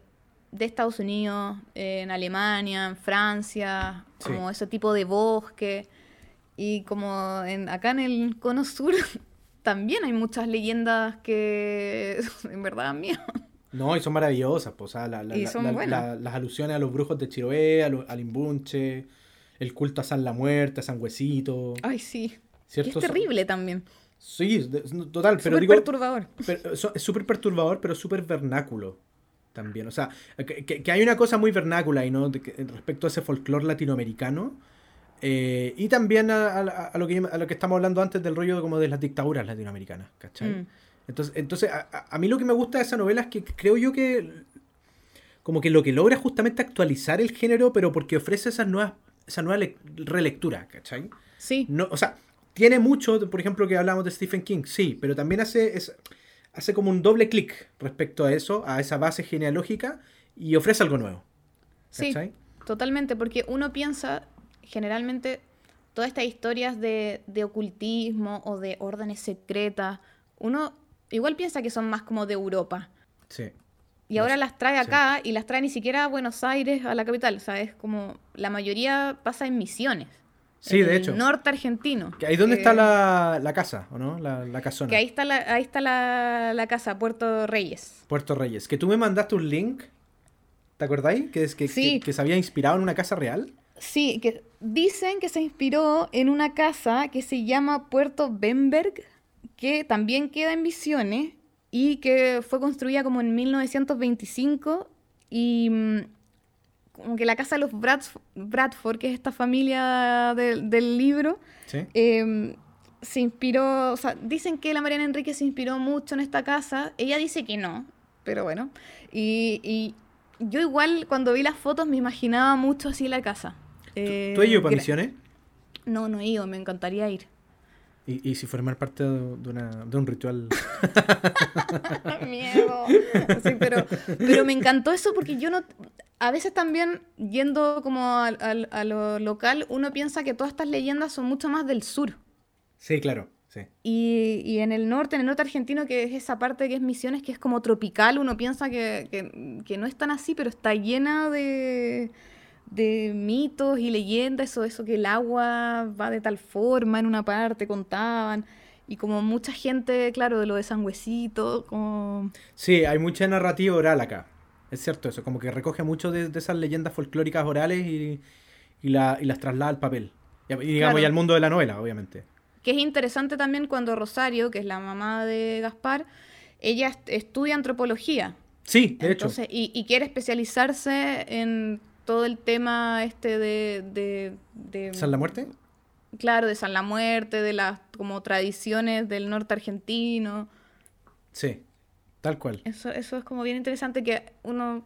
de Estados Unidos, eh, en Alemania, en Francia,
Sí.
como ese tipo de bosque. Y como en, acá en el Cono Sur también hay muchas leyendas que en verdad dan miedo.
No, y son maravillosas, pues, o sea, la- la- la- las alusiones a los brujos de Chiroé, a lo- al imbunche, el culto a San la Muerte, a San Huesito.
Ay, sí. Y
¿cierto?
es terrible también.
Sí, total, pero
Súper
digo,
perturbador.
pero eso- es súper perturbador, pero súper vernáculo también. O sea, que, que- hay una cosa muy vernácula y no De que- respecto a ese folclore latinoamericano. eh, y también a, a- a lo que, a lo que estamos hablando antes del rollo de, como de las dictaduras latinoamericanas, ¿cachai?
Mm.
Entonces, entonces a, mí lo que me gusta de esa novela es que creo yo que como que lo que logra es justamente actualizar el género, pero porque ofrece esas nuevas, esa nueva le- relectura, ¿cachai?
Sí,
No, o sea, tiene mucho, por ejemplo, que hablamos de Stephen King, sí, pero también hace, es- hace como un doble clic respecto a eso, a esa base genealógica, y ofrece algo nuevo.
sí, totalmente, porque uno piensa, generalmente, todas estas historias de, de ocultismo o de órdenes secretas, uno igual piensa que son más como de Europa.
Sí.
Y ahora las trae
sí.
acá y las trae ni siquiera a Buenos Aires, a la capital. O sea, es como la mayoría pasa en Misiones.
Sí, de hecho.
norte argentino.
Que ahí donde está la, la casa, ¿o no? La, la casona.
Que ahí está la, ahí está la, la casa, Puerto Reyes.
Puerto Reyes. Que tú me mandaste un link, ¿te acordáis? Que, es, que,
Sí.
que, que se había inspirado en una casa real.
Sí, que dicen que se inspiró en una casa que se llama Puerto Bemberg, que también queda en Misiones y que fue construida como en 1925 y mm, como que la casa de los Bradford, que es esta familia del- del libro,
Sí.
eh, se inspiró, o sea, dicen que la Mariana Enrique se inspiró mucho en esta casa, ella dice que no, pero bueno, y, y yo igual cuando vi las fotos me imaginaba mucho así la casa. Eh,
¿Tú has ido para misiones?
No, no he ido, me encantaría ir.
Y, y si formar parte de, una, de un ritual.
Miedo. Sí, pero, pero me encantó eso porque yo no. A veces también, yendo como al- a, lo local, uno piensa que todas estas leyendas son mucho más del sur.
Sí, claro. sí.
Y, y en el norte, en el norte argentino, que es esa parte que es Misiones, que es como tropical, uno piensa que, que- que no es tan así, pero está llena de, de mitos y leyendas, eso, eso que el agua va de tal forma en una parte, contaban. Y como mucha gente, claro, de lo de Sangüecito, como...
Sí, hay mucha narrativa oral acá. Es cierto eso, como que recoge mucho de, de esas leyendas folclóricas orales y, y, la- y las traslada al papel. Y, y digamos,
Claro.
y al mundo de la novela, obviamente.
Que es interesante también cuando Rosario, que es la mamá de Gaspar, ella est- estudia antropología.
Sí, de hecho.
Entonces, y, y quiere especializarse en todo el tema este de, de, de-
¿San la muerte?
claro, de San la Muerte, de las como tradiciones del norte argentino.
Sí, tal cual.
Eso, eso es como bien interesante que uno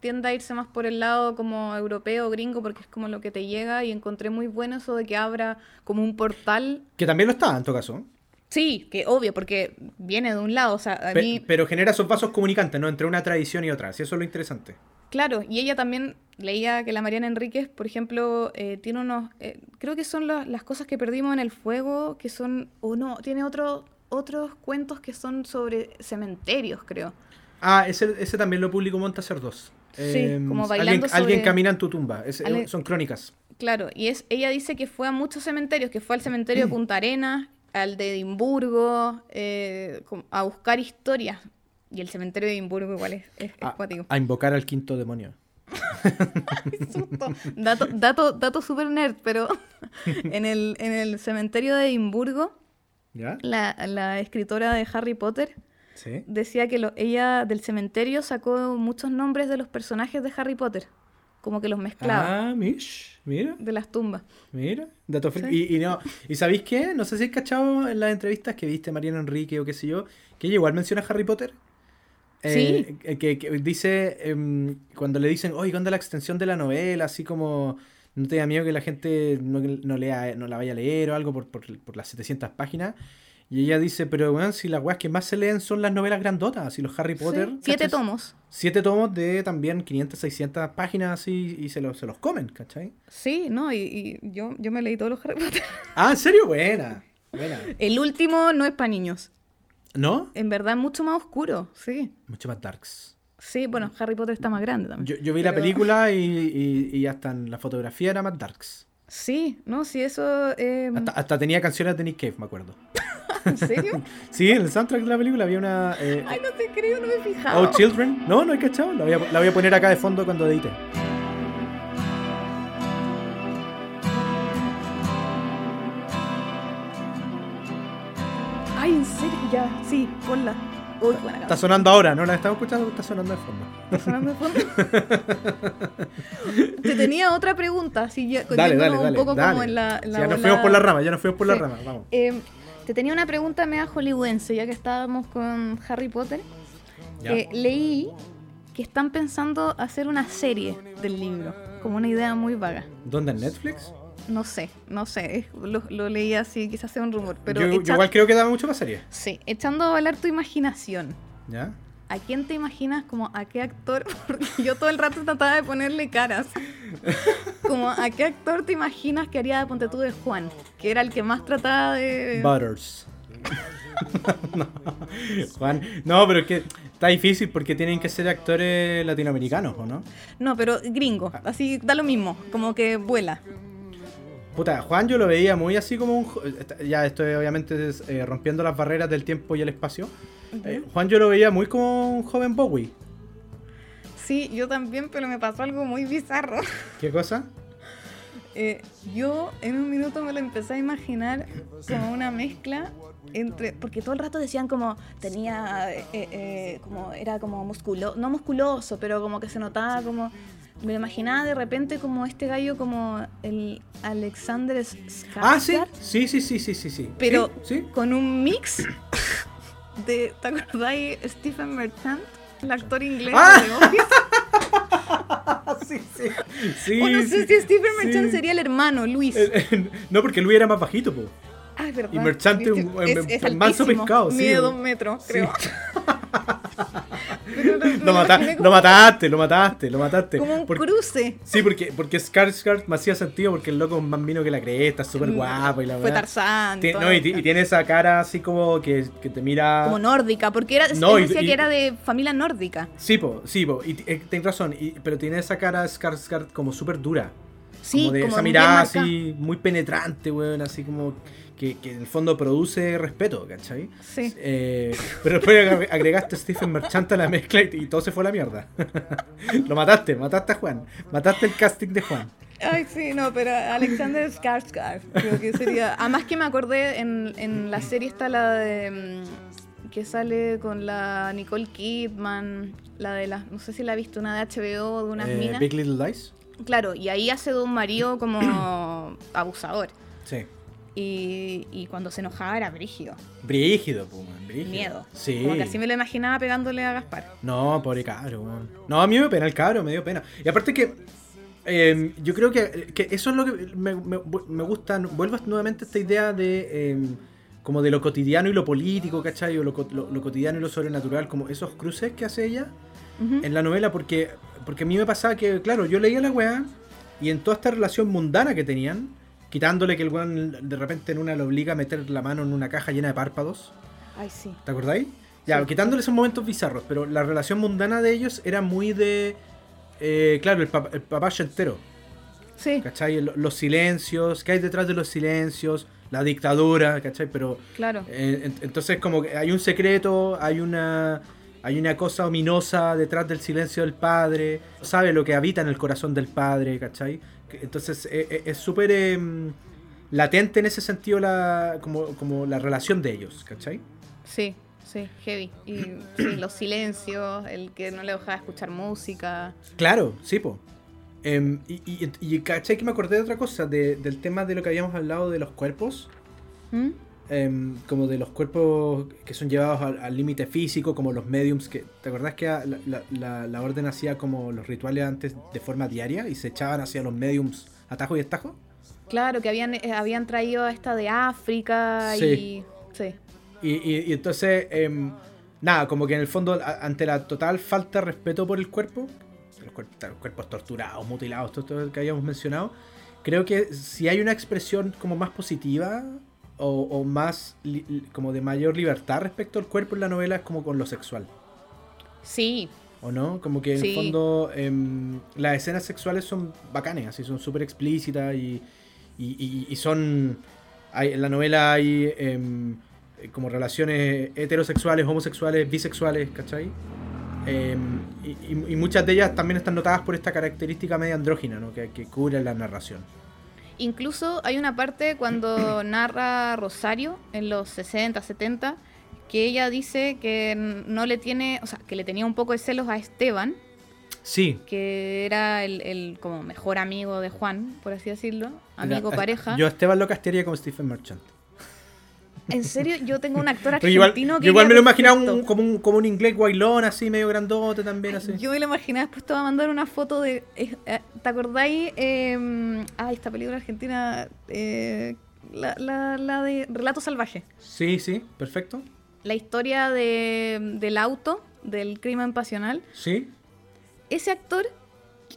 tiende a irse más por el lado como europeo, gringo, porque es como lo que te llega y encontré muy bueno eso de que abra como un portal.
Que también lo está, en todo caso.
Sí, que obvio, porque viene de un lado, o sea, a
Pe-
mí...
pero genera esos vasos comunicantes, ¿no? Entre una tradición y otra. Sí, eso es lo interesante.
Claro, y ella también leía que la Mariana Enríquez, por ejemplo, eh, tiene unos, eh, creo que son la- las cosas que perdimos en el fuego, que son, o no, tiene otro, otros cuentos que son sobre cementerios, creo.
Ah, ese, ese también lo publicó Montaser 2.
Sí, como bailando
alguien, alguien
sobre-
camina en tu tumba. Es- Son crónicas.
Claro, y es, ella dice que fue a muchos cementerios, que fue al cementerio de Punta Arenas, al de Edimburgo, eh, a buscar historias. Y el cementerio de Edimburgo igual es, es, es
A,
cuático.
a invocar al quinto demonio.
Susto. Dato, dato, dato super nerd, pero en el, en el cementerio de Edimburgo,
¿Ya?
la, la escritora de Harry Potter
Sí.
decía que lo- ella del cementerio sacó muchos nombres de los personajes de Harry Potter, como que los mezclaba
Ah, mish, mira,
de las tumbas.
mira. Dato
Sí.
y, y no, ¿y sabéis qué? No sé si has cachado en las entrevistas que viste Mariano Enrique o qué sé yo, que ella igual menciona a Harry Potter. Eh, que, que dice, em, cuando le dicen, oye, ¿cuándo la extensión de la novela? Así como, no te da miedo que la gente no, no lea, no la vaya a leer o algo por, por, por las 700 páginas. Y ella dice, pero bueno, si las weas que más se leen son las novelas grandotas, así los Harry Potter.
Sí, Siete tomos.
Siete tomos de también 500, 600 páginas así y se, los se los comen, ¿cachai?
Sí, no, y, y yo, yo me leí todos los Harry Potter.
Ah, ¿en serio? Buena. Buena.
El último no es para niños.
¿No?
En verdad es mucho más oscuro, sí.
Mucho más darks.
Sí, bueno, Harry Potter está más grande también.
Yo, yo vi la película y, y, y hasta en la fotografía era más darks.
Sí, no, sí, eso... eh,
Hasta, hasta tenía canciones de Nick Cave, me acuerdo.
¿En serio?
Sí, en el soundtrack de la película había una... eh,
Ay, no te creo, no me he fijado.
Oh Children. No, no hay cachado. La voy, a, la voy a poner acá de fondo cuando edite.
Ay, ¿en serio? Ya, sí, ponla. Uy, buena
Está sonando ahora, ¿no? La estamos escuchando, está sonando de fondo.
¿Está sonando de fondo? Te tenía otra pregunta, así ya,
Dale, dale,
un poco como en la, en la
ya nos
bola-
fuimos por la rama, ya nos fuimos por la rama, vamos.
Eh, te tenía una pregunta media hollywoodense, ya que estábamos con Harry Potter. Que leí que están pensando hacer una serie del libro, como una idea muy vaga.
¿Dónde en Netflix?
No sé, no sé, lo, lo leí así, quizás sea un rumor, pero
yo, igual creo que da mucho para serie.
sí, echando a bailar tu imaginación.
¿Ya?
¿A quién te imaginas como a qué actor? Porque yo todo el rato trataba de ponerle caras. Como a qué actor te imaginas que haría de Ponte tú de Juan, que era el que más trataba de...
Butters. no, Juan. No, pero es que está difícil porque tienen que ser actores latinoamericanos, ¿o no?
No, pero gringo, así da lo mismo, como que vuela.
Puta, Juan yo lo veía muy así como un... jo- Ya estoy obviamente eh, rompiendo las barreras del tiempo y el espacio. Eh, Juan yo lo veía muy como un joven Bowie.
Sí, yo también, pero me pasó algo muy bizarro.
¿Qué cosa?
Eh, yo en un minuto me lo empecé a imaginar como una mezcla entre. Porque todo el rato decían como. Tenía. eh, eh, como. Era como musculoso. No musculoso, pero como que se notaba como. Me lo imaginaba de repente como este gallo, como el Alexander Skarsgård.
Ah, sí. Sí, sí, sí, sí, sí, sí.
Pero
sí.
con un mix de. ¿Te acordáis? Stephen Merchant, el actor inglés
Ah.
de The Office.
sí, sí. Sí,
o no
sí,
sé si Stephen Merchant
sí.
sería el hermano, Luis.
Eh, eh, no, porque Luis era más bajito, po.
Ah, es verdad.
Y Merchant es un-
Es-
un
es
manso pescado, sí.
Mide dos metros, creo.
lo, lo, mataste, lo mataste, lo mataste.
Como un cruce.
Sí, porque, porque Skarsgård me hacía sentido porque el loco es más vino que la cresta, súper mm, guapo y la
Fue Tarzán.
no, y, tiene esa cara así como que, que, te mira...
Como nórdica, porque era, no, decía que era de familia nórdica.
Sí, po, sí, po, y eh, tienes razón, pero tiene esa cara Skarsgård como súper dura. Sí, como de esa mirada así muy penetrante, weón, así como que, en el fondo produce respeto, ¿cachai?
Sí.
Eh, pero después agregaste a Stephen Merchant a la mezcla y, todo se fue a la mierda. Lo mataste, mataste a Juan. Mataste el casting de Juan.
Ay, sí, no, pero Alexander Skarsgård, creo que sería... Además que me acordé, en, en la serie está la de... Mm, que sale con la Nicole Kidman, la de las... No sé si la ha visto, una de HBO, de unas eh, minas.
Big Little Lies.
Claro, y ahí hace de un marido como abusador.
Sí.
Y, cuando se enojaba era brígido.
Brígido, pues, brígido.
Miedo.
Sí.
Como que así me lo imaginaba pegándole a Gaspar.
No, pobre cabro, No, a mí me pena el cabro, me dio pena. Y aparte que em, yo creo que, eso es lo que me, me, gusta. Vuelvo nuevamente a esta idea de em, como de lo cotidiano y lo político, ¿cachai? O lo, cotidiano y lo sobrenatural, como esos cruces que hace ella en la novela, porque, porque a mí me pasaba que, claro, yo leía la weá y en toda esta relación mundana que tenían, quitándole que el weón de repente en una le obliga a meter la mano en una caja llena de párpados.
Ay, sí.
¿Te acordáis? Ya, quitándole esos momentos bizarros, pero la relación mundana de ellos era muy de. Eh, claro, el, papá el papacho entero.
Sí.
¿Cachai? Los silencios, ¿qué hay detrás de los silencios? La dictadura, ¿cachai? Pero.
Claro.
Eh, entonces, como que hay un secreto, hay una. Hay una cosa ominosa detrás del silencio del padre. Sabe lo que habita en el corazón del padre, ¿cachai? Entonces e, e, es súper em, latente en ese sentido la, como, la relación de ellos, ¿cachai?
Sí, sí, heavy. Y los silencios, el que no le dejaba escuchar música.
Claro, sí, po. Em, y, y, ¿cachai? Que me acordé de otra cosa, del tema de lo que habíamos hablado de los cuerpos. ¿Mm? Em, como de los cuerpos que son llevados al límite físico, como los mediums, que ¿te acordás que la, la, orden hacía como los rituales antes de forma diaria y se echaban hacia los mediums atajo y estajo?
Claro, que habían, eh, habían traído a esta de África y... Sí.
Y, entonces, em, nada, como que en el fondo, ante la total falta de respeto por el cuerpo, los, cuerpos, torturados, mutilados, todo esto que habíamos mencionado, creo que si hay una expresión como más positiva o, más como de mayor libertad respecto al cuerpo en la novela es como con lo sexual.
Sí.
¿O no? Como que en el fondo em, las escenas sexuales son bacanes, así son súper explícitas y, y, son... Hay, en la novela hay em, como relaciones heterosexuales, homosexuales, bisexuales, ¿cachai? Em, y, muchas de ellas también están notadas por esta característica media andrógina, ¿no? Que, que cubre la narración.
Incluso hay una parte cuando narra Rosario en los 60, 70, que ella dice que no le tiene, o sea, que le tenía un poco de celos a Esteban.
Sí.
Que era el, como mejor amigo de Juan, por así decirlo, amigo pareja.
Yo a Esteban lo castigaría como Stephen Merchant.
En serio, yo tengo un actor argentino
que. igual me lo imaginaba como, un, como un inglés guaylón, así, medio grandote también, así.
Yo me lo imaginaba, después te voy a mandar una foto de. Eh, ¿Te acordáis? Eh, ah, esta película argentina. Eh, la, la, de Relato Salvaje.
Sí, sí, perfecto.
La historia de, del auto, del crimen pasional.
Sí.
Ese actor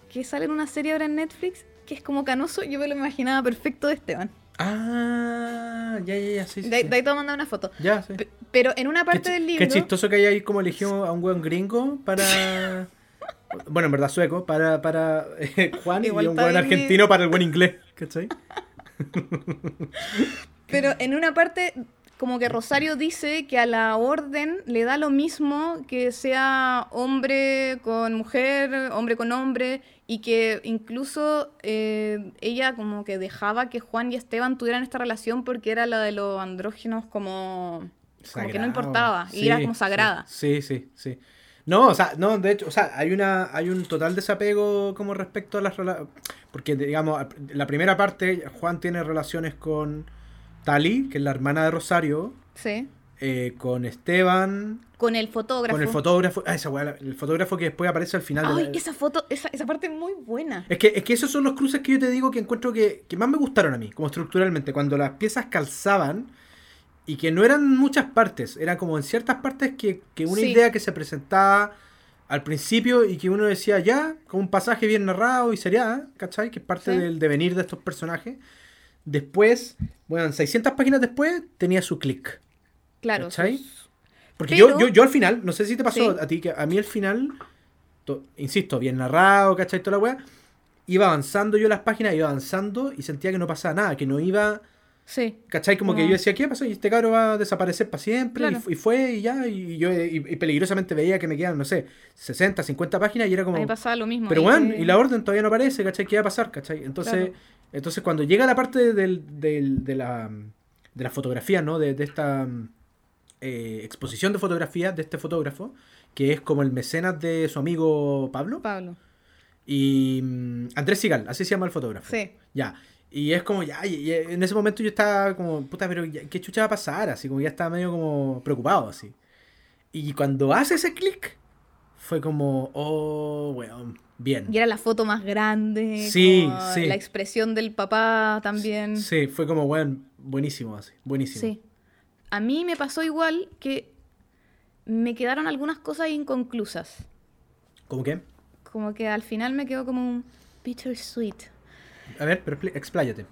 que sale en una serie ahora en Netflix, que es como canoso, yo me lo imaginaba perfecto de Esteban.
Ah, ya, ya, ya, sí.
de, ahí te voy a mandar una foto.
Ya, sí.
pero en una parte del libro.
Qué chistoso que haya ahí como eligió a un buen gringo para. bueno, en verdad sueco, para, para eh, Juan y un buen argentino para el buen inglés, ¿cachai?
pero en una parte como que Rosario dice que a la orden le da lo mismo que sea hombre con mujer, hombre con hombre, y que incluso eh, ella como que dejaba que Juan y Esteban tuvieran esta relación porque era la de los andrógenos como, como que no importaba, y era como sagrada.
Sí, sí, sí. No, o sea, no, de hecho, o sea, hay una, hay un total desapego como respecto a las relaciones, porque digamos, la primera parte Juan tiene relaciones con Tali, que es la hermana de Rosario.
Sí.
Eh, con Esteban.
Con el fotógrafo.
Con el fotógrafo. Ah, esa weá, el fotógrafo que después aparece al final.
Ay, esa foto, esa, esa parte es muy buena.
Es que, es que esos son los cruces que yo te digo que encuentro que, que más me gustaron a mí, como estructuralmente. Cuando las piezas calzaban y que no eran muchas partes, eran como en ciertas partes que, que una idea que se presentaba al principio y que uno decía ya, como un pasaje bien narrado y sería, ¿cachai? Que es parte
Sí.
del devenir de estos personajes. Después, bueno, 600 páginas después tenía su click.
Claro.
¿Cachai?
sus-
Porque
Pero-
yo, yo, yo al final, no sé si te pasó
Sí.
a ti, que a mí al final, to- insisto, bien narrado, ¿cachai? Toda la weá, iba avanzando yo las páginas, iba avanzando y sentía que no pasaba nada, que no iba,
Sí.
¿cachai? Como que yo decía, ¿qué pasó? Y este cabro va a desaparecer para siempre, y
Claro.
fu- y, fue, y ya, y yo y, y peligrosamente veía que me quedaban, no sé, 60, 50 páginas y era como...
mí pasaba lo mismo.
Pero
ahí
bueno,
que-
y la orden todavía no aparece, ¿cachai? ¿Qué va a pasar, cachai? Entonces,
Claro.
entonces cuando llega la parte del, del- de, la, de la fotografía, ¿no? De, de esta eh, exposición de fotografías de este fotógrafo, que es como el mecenas de su amigo Pablo,
Pablo.
y mm, Andrés Sigal, así se llama el fotógrafo.
Sí.
Ya. Y es como, ya, y- y en ese momento yo estaba como, puta, pero ya, ¿qué chucha va a pasar? Así como ya estaba medio como preocupado, así. Y cuando hace ese clic, fue como, oh, weón, bien.
Y era la foto más grande.
Sí, sí.
La expresión del papá también.
Sí, fue como, weón, buenísimo, así, buenísimo.
Sí. A mí me pasó igual que me quedaron algunas cosas inconclusas.
¿Cómo qué?
Como que al final me quedó como un bittersweet.
A ver, pero expláyate.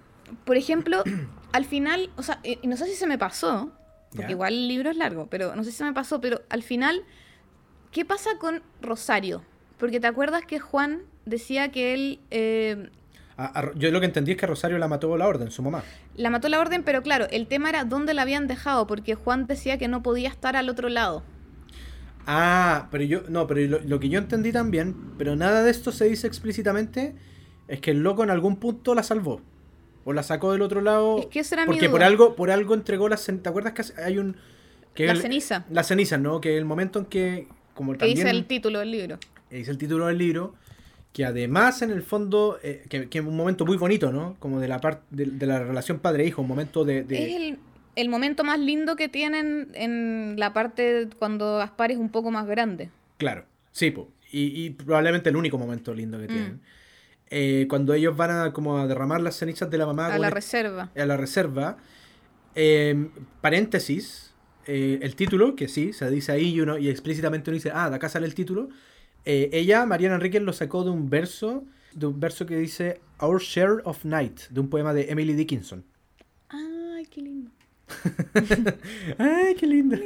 Por ejemplo, al final, o sea, y no sé si se me pasó, porque igual el libro es largo, pero no sé si se me pasó, pero al final, ¿qué pasa con Rosario? Porque te acuerdas que Juan decía que él eh,
A- a- yo lo que entendí es que Rosario la mató la orden, su mamá.
la mató la orden, pero claro, el tema era dónde la habían dejado, porque Juan decía que no podía estar al otro lado.
Ah, pero yo, no, pero lo, lo que yo entendí también, pero nada de esto se dice explícitamente, es que el loco en algún punto la salvó. O la sacó del otro lado.
Es que esa era mi
porque por
duda.
algo, por algo entregó las ¿Te acuerdas que hay un. Que
La
el-
ceniza.
La ceniza, ¿no? Que el momento en que. Como
Que
también
dice el título del libro.
dice el título del libro, que además en el fondo, eh, que, que es un momento muy bonito, ¿no? Como de la parte de, de la relación padre-hijo, un momento de... de-
Es el, el momento más lindo que tienen en la parte cuando Gaspar es un poco más grande.
Claro, sí, po. Y, y probablemente el único momento lindo
Mm.
que tienen. Eh, cuando ellos van a como a derramar las cenizas de la mamá
A la
en-
reserva.
a la reserva, eh, paréntesis, eh, el título, que sí, se dice ahí y, uno, y explícitamente uno dice, ah, de acá sale el título. eh, ella, Mariana Enríquez, lo sacó de un verso, de un verso que dice Our Share of Night, de un poema de Emily Dickinson.
Ay, qué lindo.
¡Ay, qué linda!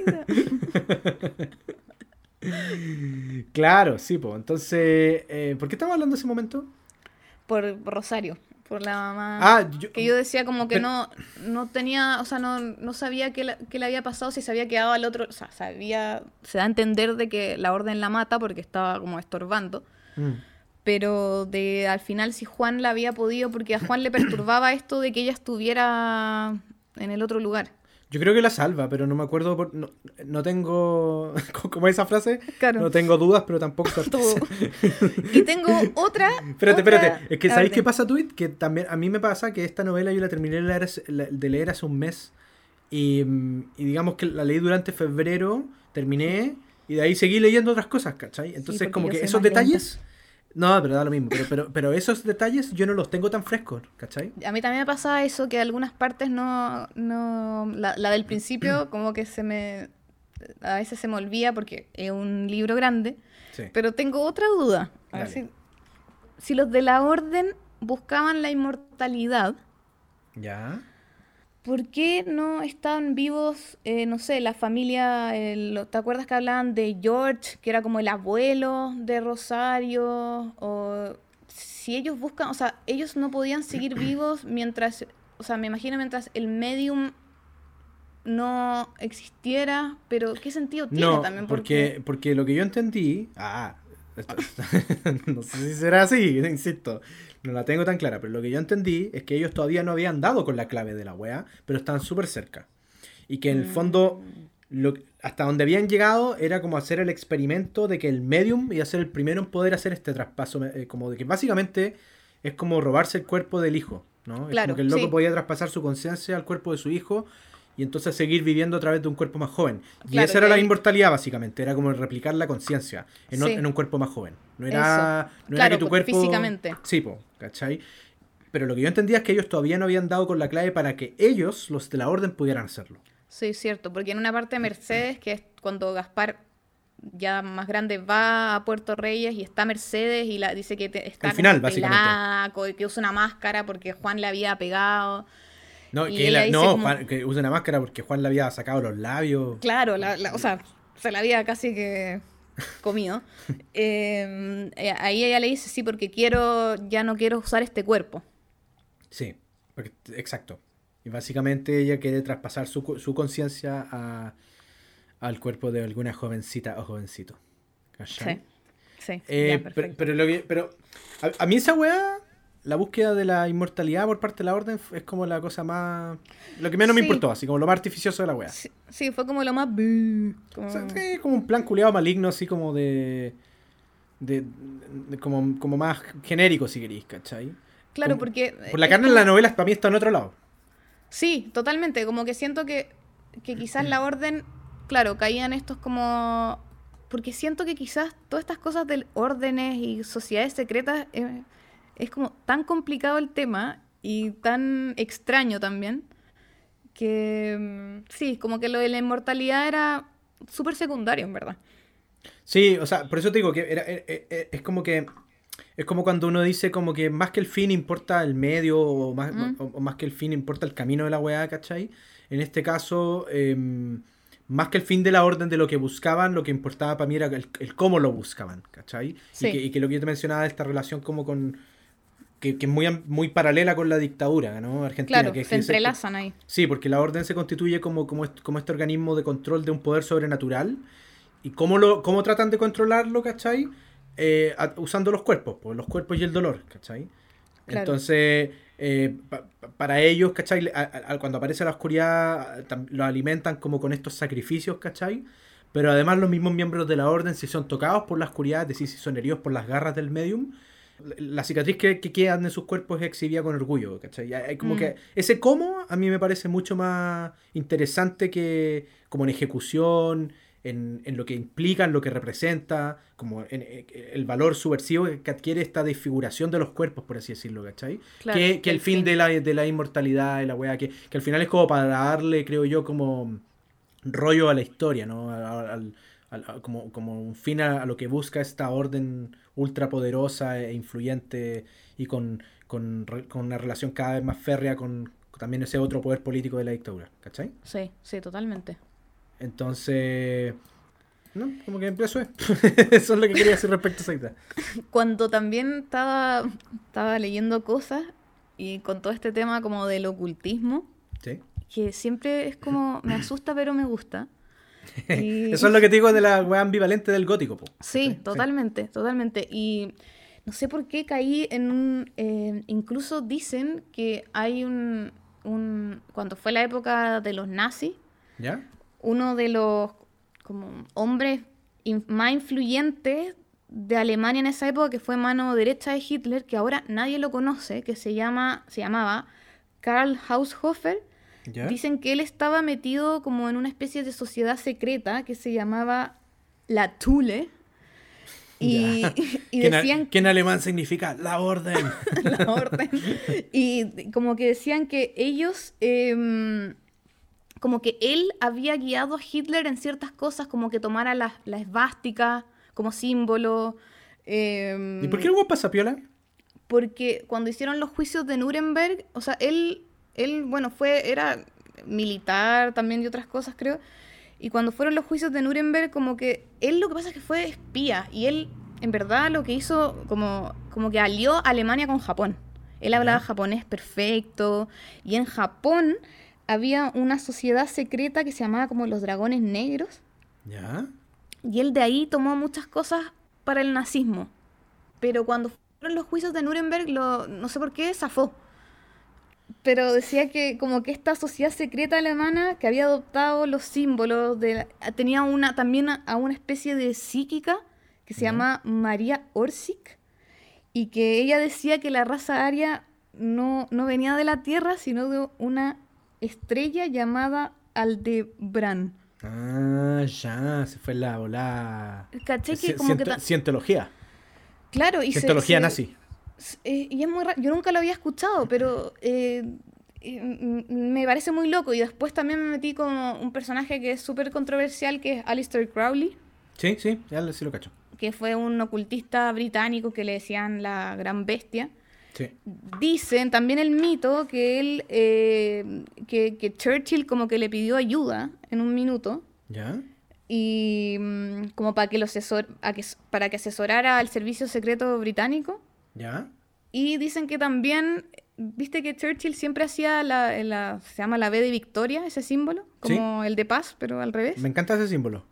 claro, sí, pues. Entonces, ¿por qué estamos hablando de ese momento?
Por Rosario, por la mamá.
Ah, yo,
Que yo decía como que
Pero-
no, no tenía, o sea, no, no sabía qué, la- qué le había pasado, si se había quedado al otro, o sea, sabía, se da a entender de que la orden la mata porque estaba como estorbando,
Mm.
pero de al final si Juan la había podido, porque a Juan le perturbaba esto de que ella estuviera en el otro lugar.
Yo creo que la salva, pero no me acuerdo. por- no, no tengo. ¿Cómo es esa frase?
Claro.
No tengo dudas, pero tampoco.
Y tengo otra.
Espérate,
otra-
espérate. Es que ¿sabéis qué pasa, Tweet? Que también a mí me pasa que esta novela yo la terminé de leer, hace- la- de leer hace un mes. Y, mm, y digamos que la leí durante febrero, terminé, y de ahí seguí leyendo otras cosas, ¿cachai? Entonces, como que esos detalles. No, pero da lo mismo. Pero, pero, pero esos detalles yo no los tengo tan frescos, ¿cachai?
A mí también me pasaba eso, que algunas partes no. no la, la del principio, como que se me. A veces se me olvida porque es un libro grande.
Sí.
Pero tengo otra duda. A ver
Dale.
si, si los de la orden buscaban la inmortalidad,
Ya.
¿Por qué no estaban vivos, eh, no sé, la familia, el- ¿te acuerdas que hablaban de George, que era como el abuelo de Rosario? O si ellos buscan, o sea, ellos no podían seguir vivos mientras, o sea, me imagino mientras el medium no existiera, pero ¿qué sentido tiene
No,
también?
porque, porque lo que yo entendí. Ah, no sé si será así, insisto. No la tengo tan clara, pero lo que yo entendí es que ellos todavía no habían dado con la clave de la wea, pero estaban súper cerca. Y que en el fondo, lo, hasta donde habían llegado era como hacer el experimento de que el medium iba a ser el primero en poder hacer este traspaso. eh, como de que básicamente es como robarse el cuerpo del hijo. ¿no? es
Claro,
como que el loco
sí.
podía traspasar su conciencia al cuerpo de su hijo y entonces seguir viviendo a través de un cuerpo más joven. Y esa era la inmortalidad, básicamente. Era como replicar la conciencia en, o-
Sí.
en un cuerpo más joven. No era, no
Claro,
era que tu
po-
cuerpo.
físicamente.
Sí, po, ¿cachai? Pero lo que yo entendía es que ellos todavía no habían dado con la clave para que ellos, los de la orden, pudieran hacerlo.
Sí, cierto, porque en una parte de Mercedes, que es cuando Gaspar ya más grande va a Puerto Reyes y está Mercedes y la dice que te- está
Al final,
pelada, que usa una máscara porque Juan le había pegado.
No,
Y
que, la-
dice
no
como-
Juan- que use una máscara porque Juan le había sacado los labios.
Claro, la, la- o sea, se la había casi que comido. Eh, eh, ahí ella le dice, sí, porque quiero, ya no quiero usar este cuerpo.
Sí, porque- exacto. Y básicamente ella quiere traspasar su, su conciencia al cuerpo de alguna jovencita o jovencito. ¿Cachai?
Sí, sí.
Eh,
ya,
pero, pero, lo que- pero a, a mí esa weá, la búsqueda de la inmortalidad por parte de la orden es como la cosa más... Lo que menos me
Sí.
importó, así como lo más artificioso de la weá.
Sí, sí, fue como lo más... como-
O sea, sí, como un plan culiado maligno, así como de... de, de- como, como más genérico, si queréis, ¿cachai?
Claro,
como-
porque...
Por la carne en la novela para mí está en otro lado.
Sí, totalmente. Como que siento que, que quizás la orden, claro, caían estos como... Porque siento que quizás todas estas cosas de órdenes y sociedades secretas eh, es como tan complicado el tema y tan extraño también que mm, sí, como que lo de la inmortalidad era súper secundario, en verdad.
Sí, o sea, por eso te digo que era, e- e- e- es como que es como cuando uno dice como que más que el fin importa el medio o más,
Mm.
o- o más que el fin importa el camino de la weá, ¿cachai? En este caso, em, más que el fin de la orden de lo que buscaban, lo que importaba para mí era el, el cómo lo buscaban, ¿cachai?
Sí.
Y, que, y que lo que yo te mencionaba de esta relación como con... que, que es muy, muy paralela con la dictadura, ¿no? Argentina.
Claro,
que,
se entrelazan ahí.
Sí, porque la orden se constituye como, como, como este organismo de control de un poder sobrenatural. ¿Y cómo, lo, cómo tratan de controlarlo, cachai? Eh, a- usando los cuerpos, pues, los cuerpos y el dolor, cachai?
Claro.
Entonces, eh, pa- pa- para ellos, cachai, a- a- cuando aparece la oscuridad, tam- lo alimentan como con estos sacrificios, cachai? Pero además los mismos miembros de la orden, si son tocados por la oscuridad, es decir, si son heridos por las garras del medium, la cicatriz que, que quedan en sus cuerpos es exhibida con orgullo, ¿cachai? Hay como
Mm.
que ese cómo a mí me parece mucho más interesante que como en ejecución, en, en lo que implica, en lo que representa, como en, en- el valor subversivo que adquiere esta desfiguración de los cuerpos, por así decirlo, ¿cachai?
Claro,
que, que el fin, De, la, de la inmortalidad, de la weá, que, que al final es como para darle, creo yo, como rollo a la historia, ¿no? Al- al- como, como un fin a, a lo que busca esta orden ultrapoderosa e influyente y con, con, con una relación cada vez más férrea con también ese otro poder político de la dictadura, ¿cachai?
Sí, sí, totalmente.
Entonces, no, como que eso es. eso es lo que quería decir respecto a esa idea.
Cuando también estaba, estaba leyendo cosas y con todo este tema como del ocultismo,
Sí.
que siempre es como, me asusta pero me gusta. Y-
Eso es lo que te digo de la weá ambivalente del gótico, po.
Sí, totalmente, totalmente. Y no sé por qué caí en un... eh, incluso dicen que hay un, un... Cuando fue la época de los nazis,
¿Ya?
uno de los como hombres in- más influyentes de Alemania en esa época, que fue mano derecha de Hitler, que ahora nadie lo conoce, que se, llama, se llamaba Karl Haushofer.
¿Ya?
Dicen que él estaba metido como en una especie de sociedad secreta que se llamaba la Thule. Y, y decían
que en alemán significa la orden.
la orden. Y como que decían que ellos, em, como que él había guiado a Hitler en ciertas cosas, como que tomara la, la esvástica como símbolo. em,
¿Y por qué el weón pasa piola?
porque cuando hicieron los juicios de Nuremberg, o sea, él, él, bueno, fue, era militar también y otras cosas, creo. Y cuando fueron los juicios de Nuremberg, como que él lo que pasa es que fue espía. Y él, en verdad, lo que hizo, como, como que alió a Alemania con Japón. Él hablaba japonés perfecto. Y en Japón había una sociedad secreta que se llamaba como los dragones negros.
¿Ya?
Y él de ahí tomó muchas cosas para el nazismo. Pero cuando fueron los juicios de Nuremberg, lo, no sé por qué, zafó. Pero decía que como que esta sociedad secreta alemana que había adoptado los símbolos, de la- tenía una también a, a una especie de psíquica que se llama María Orsic y que ella decía que la raza aria no, no venía de la Tierra, sino de una estrella llamada Aldebrán.
Ah, ya, se fue la volada.
¿Cachai? Que como que
ciento- Cientología.
Claro, y
Cientología
se-
nazi.
Eh, y es muy raro, yo nunca lo había escuchado, pero eh, me parece muy loco. Y después también me metí con un personaje que es súper controversial, que es Alistair Crowley,
Sí, sí, ya sí lo cacho.
Que fue un ocultista británico que le decían la gran bestia.
Sí.
Dicen también el mito que él, eh, que, que Churchill como que le pidió ayuda en un minuto
¿Ya?
y mm, como para que, lo asesor, a que, para que asesorara al servicio secreto británico.
¿Ya?
Y dicen que también, viste que Churchill siempre hacía la, la- se llama la B de Victoria, ese símbolo, como el de paz, pero al revés.
Me encanta ese símbolo.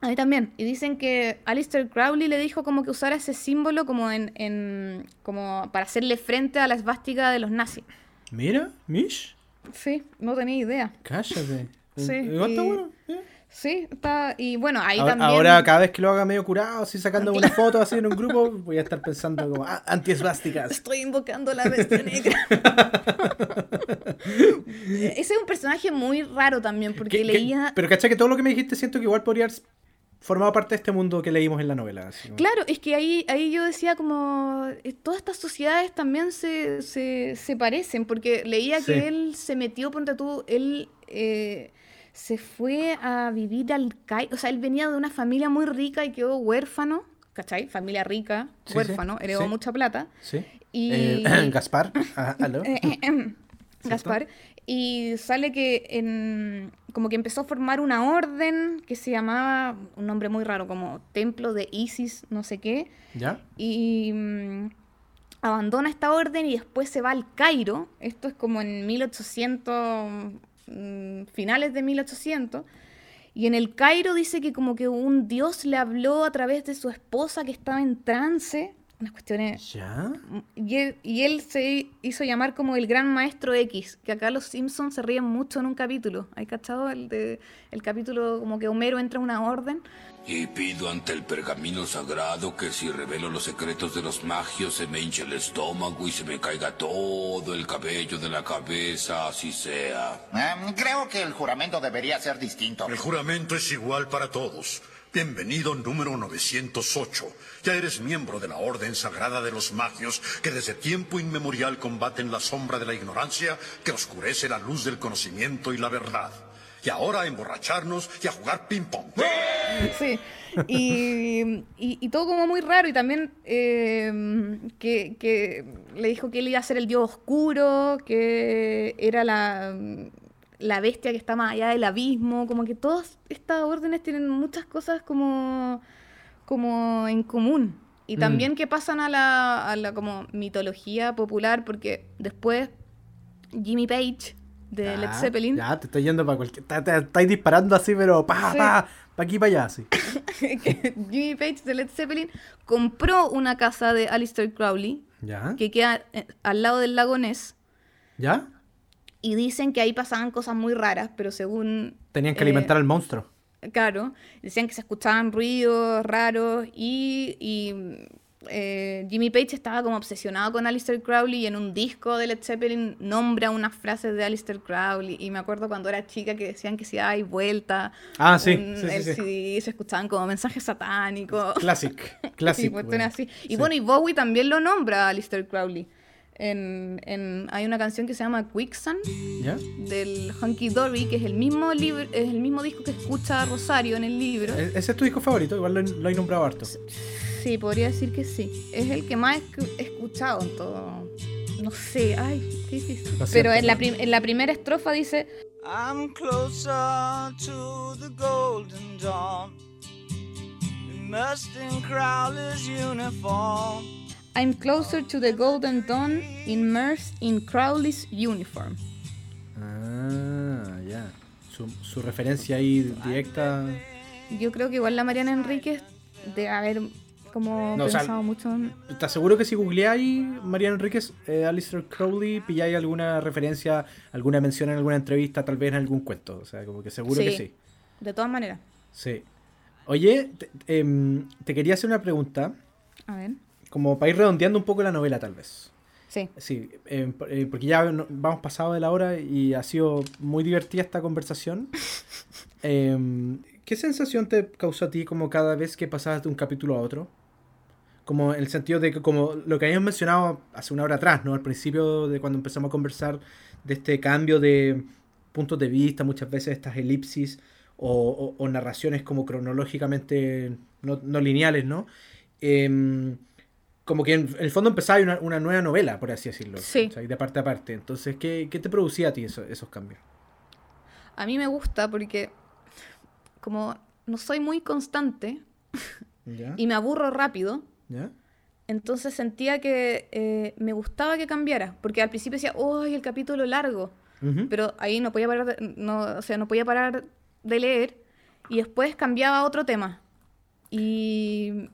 A mí también. Y dicen que Alistair Crowley le dijo como que usara ese símbolo como en, en como para hacerle frente a la esvástica de los nazis.
Mira, Mish,
Sí, no tenía idea.
cállate.
Sí, y-
bueno. ¿eh?
Sí, está. Y bueno, ahí
Ahora,
también.
ahora, cada vez que lo haga medio curado, así sacando una foto así en un grupo, voy a estar pensando como ah, anti-esvásticas.
Estoy invocando la bestia negra. Ese es un personaje muy raro también, porque
Que- que-
leía.
pero cacha que todo lo que me dijiste siento que igual podría formado parte de este mundo que leímos en la novela. así
Claro, es que ahí, ahí yo decía como eh, todas estas sociedades también se, se, se parecen, porque leía
Sí.
que él se metió, ponte tú, él eh, se fue a vivir al Cairo, o sea, él venía de una familia muy rica y quedó huérfano, ¿cachai? Familia rica,
Sí,
huérfano,
sí,
heredó
sí.
mucha plata.
Sí.
Y...
Eh, Gaspar, ah, aló.
Eh, eh, em, Gaspar. Y sale que en, como que empezó a formar una orden que se llamaba, un nombre muy raro, como Templo de Isis, no sé qué.
¿Ya?
Y mm, abandona esta orden y después se va al Cairo. Esto es como en 1800, mm, finales de 1800. Y en el Cairo dice que como que un dios le habló a través de su esposa que estaba en trance. Unas cuestiones
¿Ya?
y él, y él se hizo llamar como el gran maestro X, que acá los Simpsons se ríen mucho en un capítulo. ¿Hay cachado el, de, el capítulo como que Homero entra a una orden?
Y pido ante el pergamino sagrado que si revelo los secretos de los magios se me hinche el estómago y se me caiga todo el cabello de la cabeza, así sea.
Em, creo que el juramento debería ser distinto.
El juramento es igual para todos. Bienvenido número 908. Ya eres miembro de la Orden Sagrada de los Magios que desde tiempo inmemorial combaten la sombra de la ignorancia que oscurece la luz del conocimiento y la verdad. Y ahora a emborracharnos y a jugar ping-pong.
Sí. Y, y- todo como muy raro. Y también eh, que, que le dijo que él iba a ser el dios oscuro, que era la, la bestia que está más allá del abismo. Como que todas estas órdenes tienen muchas cosas como, como en común. Y también que pasan a la, a la como mitología popular, porque después Jimmy Page de Led Zeppelin
Ya, te estoy yendo para cualquier. Estáis disparando así, pero pa,
Sí.
pa, pa aquí para allá,
que Jimmy Page de Led Zeppelin compró una casa de Alistair Crowley
¿Ya?
que queda eh, al lado del lago Ness
¿Ya?
Y dicen que ahí pasaban cosas muy raras, pero según...
Tenían que
eh,
alimentar al monstruo.
Claro, decían que se escuchaban ruidos raros y, y, eh, Jimmy Page estaba como obsesionado con Alistair Crowley y en un disco de Led Zeppelin nombra unas frases de Alistair Crowley y me acuerdo cuando era chica que decían que si hay vuelta
Ah, sí,
un-
sí, sí,
el. CD se escuchaban como mensajes satánicos
Classic.
y
Classic.
cuestiones
weón.
así. Y bueno, y Bowie también lo nombra a Alistair Crowley. En, en- hay una canción que se llama Quicksand
¿Ya?
del Hunky Dory, que es el mismo libro, es el mismo disco que escucha Rosario en el libro.
E- Ese es tu disco favorito, igual lo, lo he nombrado harto.
Sí, podría decir que sí. Es el que más he escuchado en todo. No sé, ay, qué difícil. Pero en la, en la primera estrofa dice:
I'm closer to the golden dawn. Immersed in Crowler's uniform.
I'm closer to the golden dawn, immersed in Crowley's uniform.
Ah, ya. Su, su referencia ahí directa.
Yo creo que igual la Mariana Enríquez de haber como
No, o sea,
pensado mucho en...
¿Estás seguro que si googleáis Mariano Enríquez, eh, Alistair Crowley, pilláis alguna referencia, alguna mención en alguna entrevista, tal vez en algún cuento? O sea, como que seguro que sí.
De todas maneras.
Sí. Oye, te, em, te quería hacer una pregunta,
A ver.
Como para ir redondeando un poco la novela, tal vez.
Sí.
Sí, em, eh, porque ya no- vamos pasado de la hora y ha sido muy divertida esta conversación. Em, ¿Qué sensación te causó a ti como cada vez que pasabas de un capítulo a otro? Como en el sentido de que, como lo que habíamos mencionado hace una hora atrás, ¿no? Al principio de cuando empezamos a conversar de este cambio de puntos de vista, muchas veces estas elipsis o, o- o narraciones como cronológicamente no, no lineales, ¿no? Em, como que en el fondo empezaba una, una nueva novela, por así decirlo.
Sí.
¿cachai? De parte a parte. Entonces, ¿qué, qué te producía a ti eso- esos cambios?
A mí me gusta porque como no soy muy constante
¿Ya?
y me aburro rápido,
¿Ya?
entonces sentía que eh, me gustaba que cambiara, porque al principio decía, ¡ay, el capítulo largo!
Ujú.
Pero ahí no podía parar de, no, o sea, no podía parar de leer y después cambiaba a otro tema. Y,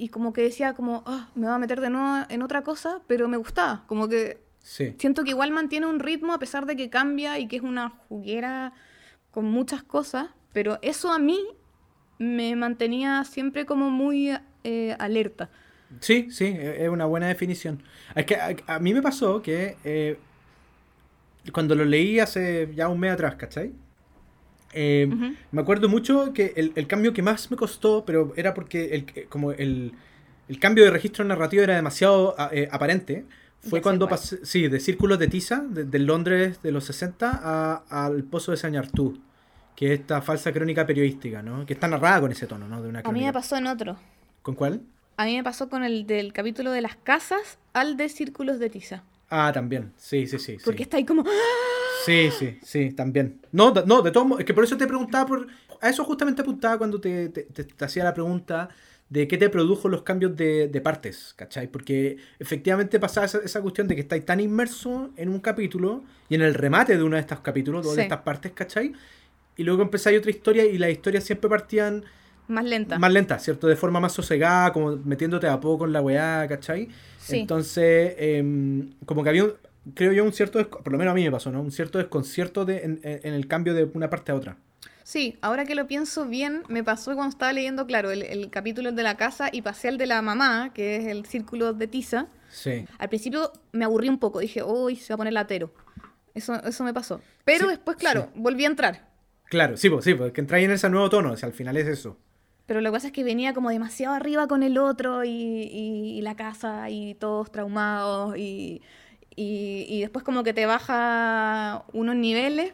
y como que decía como, ah, me va a meter de nuevo en otra cosa, pero me gustaba, como que
Sí.
siento que igual mantiene un ritmo a pesar de que cambia y que es una juguera con muchas cosas, pero eso a mí me mantenía siempre como muy eh, alerta.
Sí, sí, e- es una buena definición. Es que a, a mí me pasó que eh, cuando lo leí hace ya un mes atrás, ¿cachai? Eh. Me acuerdo mucho que el, el cambio que más me costó, pero era porque el, eh, como el, el cambio de registro narrativo era demasiado a- eh, aparente, fue
Ya
cuando pasé, sí, de Círculos de Tiza, de, de Londres de los 60 a- al Pozo de Sañartú, que es esta falsa crónica periodística, ¿no? Que está narrada con ese tono, ¿no? De una
A mí me pasó en otro.
¿Con cuál?
A mí me pasó con el del capítulo de las casas al de círculos de tiza.
Ah, también. Sí, sí, sí. sí.
Porque está ahí como...
Sí, sí, sí, también. No, no, de todos modos, es que por eso te preguntaba por. A eso justamente apuntaba cuando te, te- te- te hacía la pregunta de qué te produjo los cambios de, de partes, ¿cachai? Porque efectivamente pasaba esa, esa cuestión de que estáis tan inmerso en un capítulo y en el remate de uno de estos capítulos, de
Sí.
estas partes, ¿cachai? Y luego empezáis otra historia y las historias siempre partían
Más lenta.
más lentas, ¿cierto? De forma más sosegada, como metiéndote a poco en la weá, ¿cachai?
Sí.
Entonces, em, como que había, un- creo yo, un cierto, por lo menos a mí me pasó, ¿no? Un cierto desconcierto de, en, el cambio de una parte a otra.
Sí, ahora que lo pienso bien, me pasó cuando estaba leyendo, claro, el, el capítulo de la casa y pasé al de la mamá, que es el círculo de tiza.
Sí.
Al principio me aburrí un poco, dije, uy, se va a poner latero. Eso, eso me pasó. Pero
Sí,
después, claro, volví a entrar.
Claro, sí, pues sí, porque entráis en ese nuevo tono, o sea, al final es eso.
Pero lo que pasa es que venía como demasiado arriba con el otro y, y- y la casa y todos traumados y, y- y después como que te baja unos niveles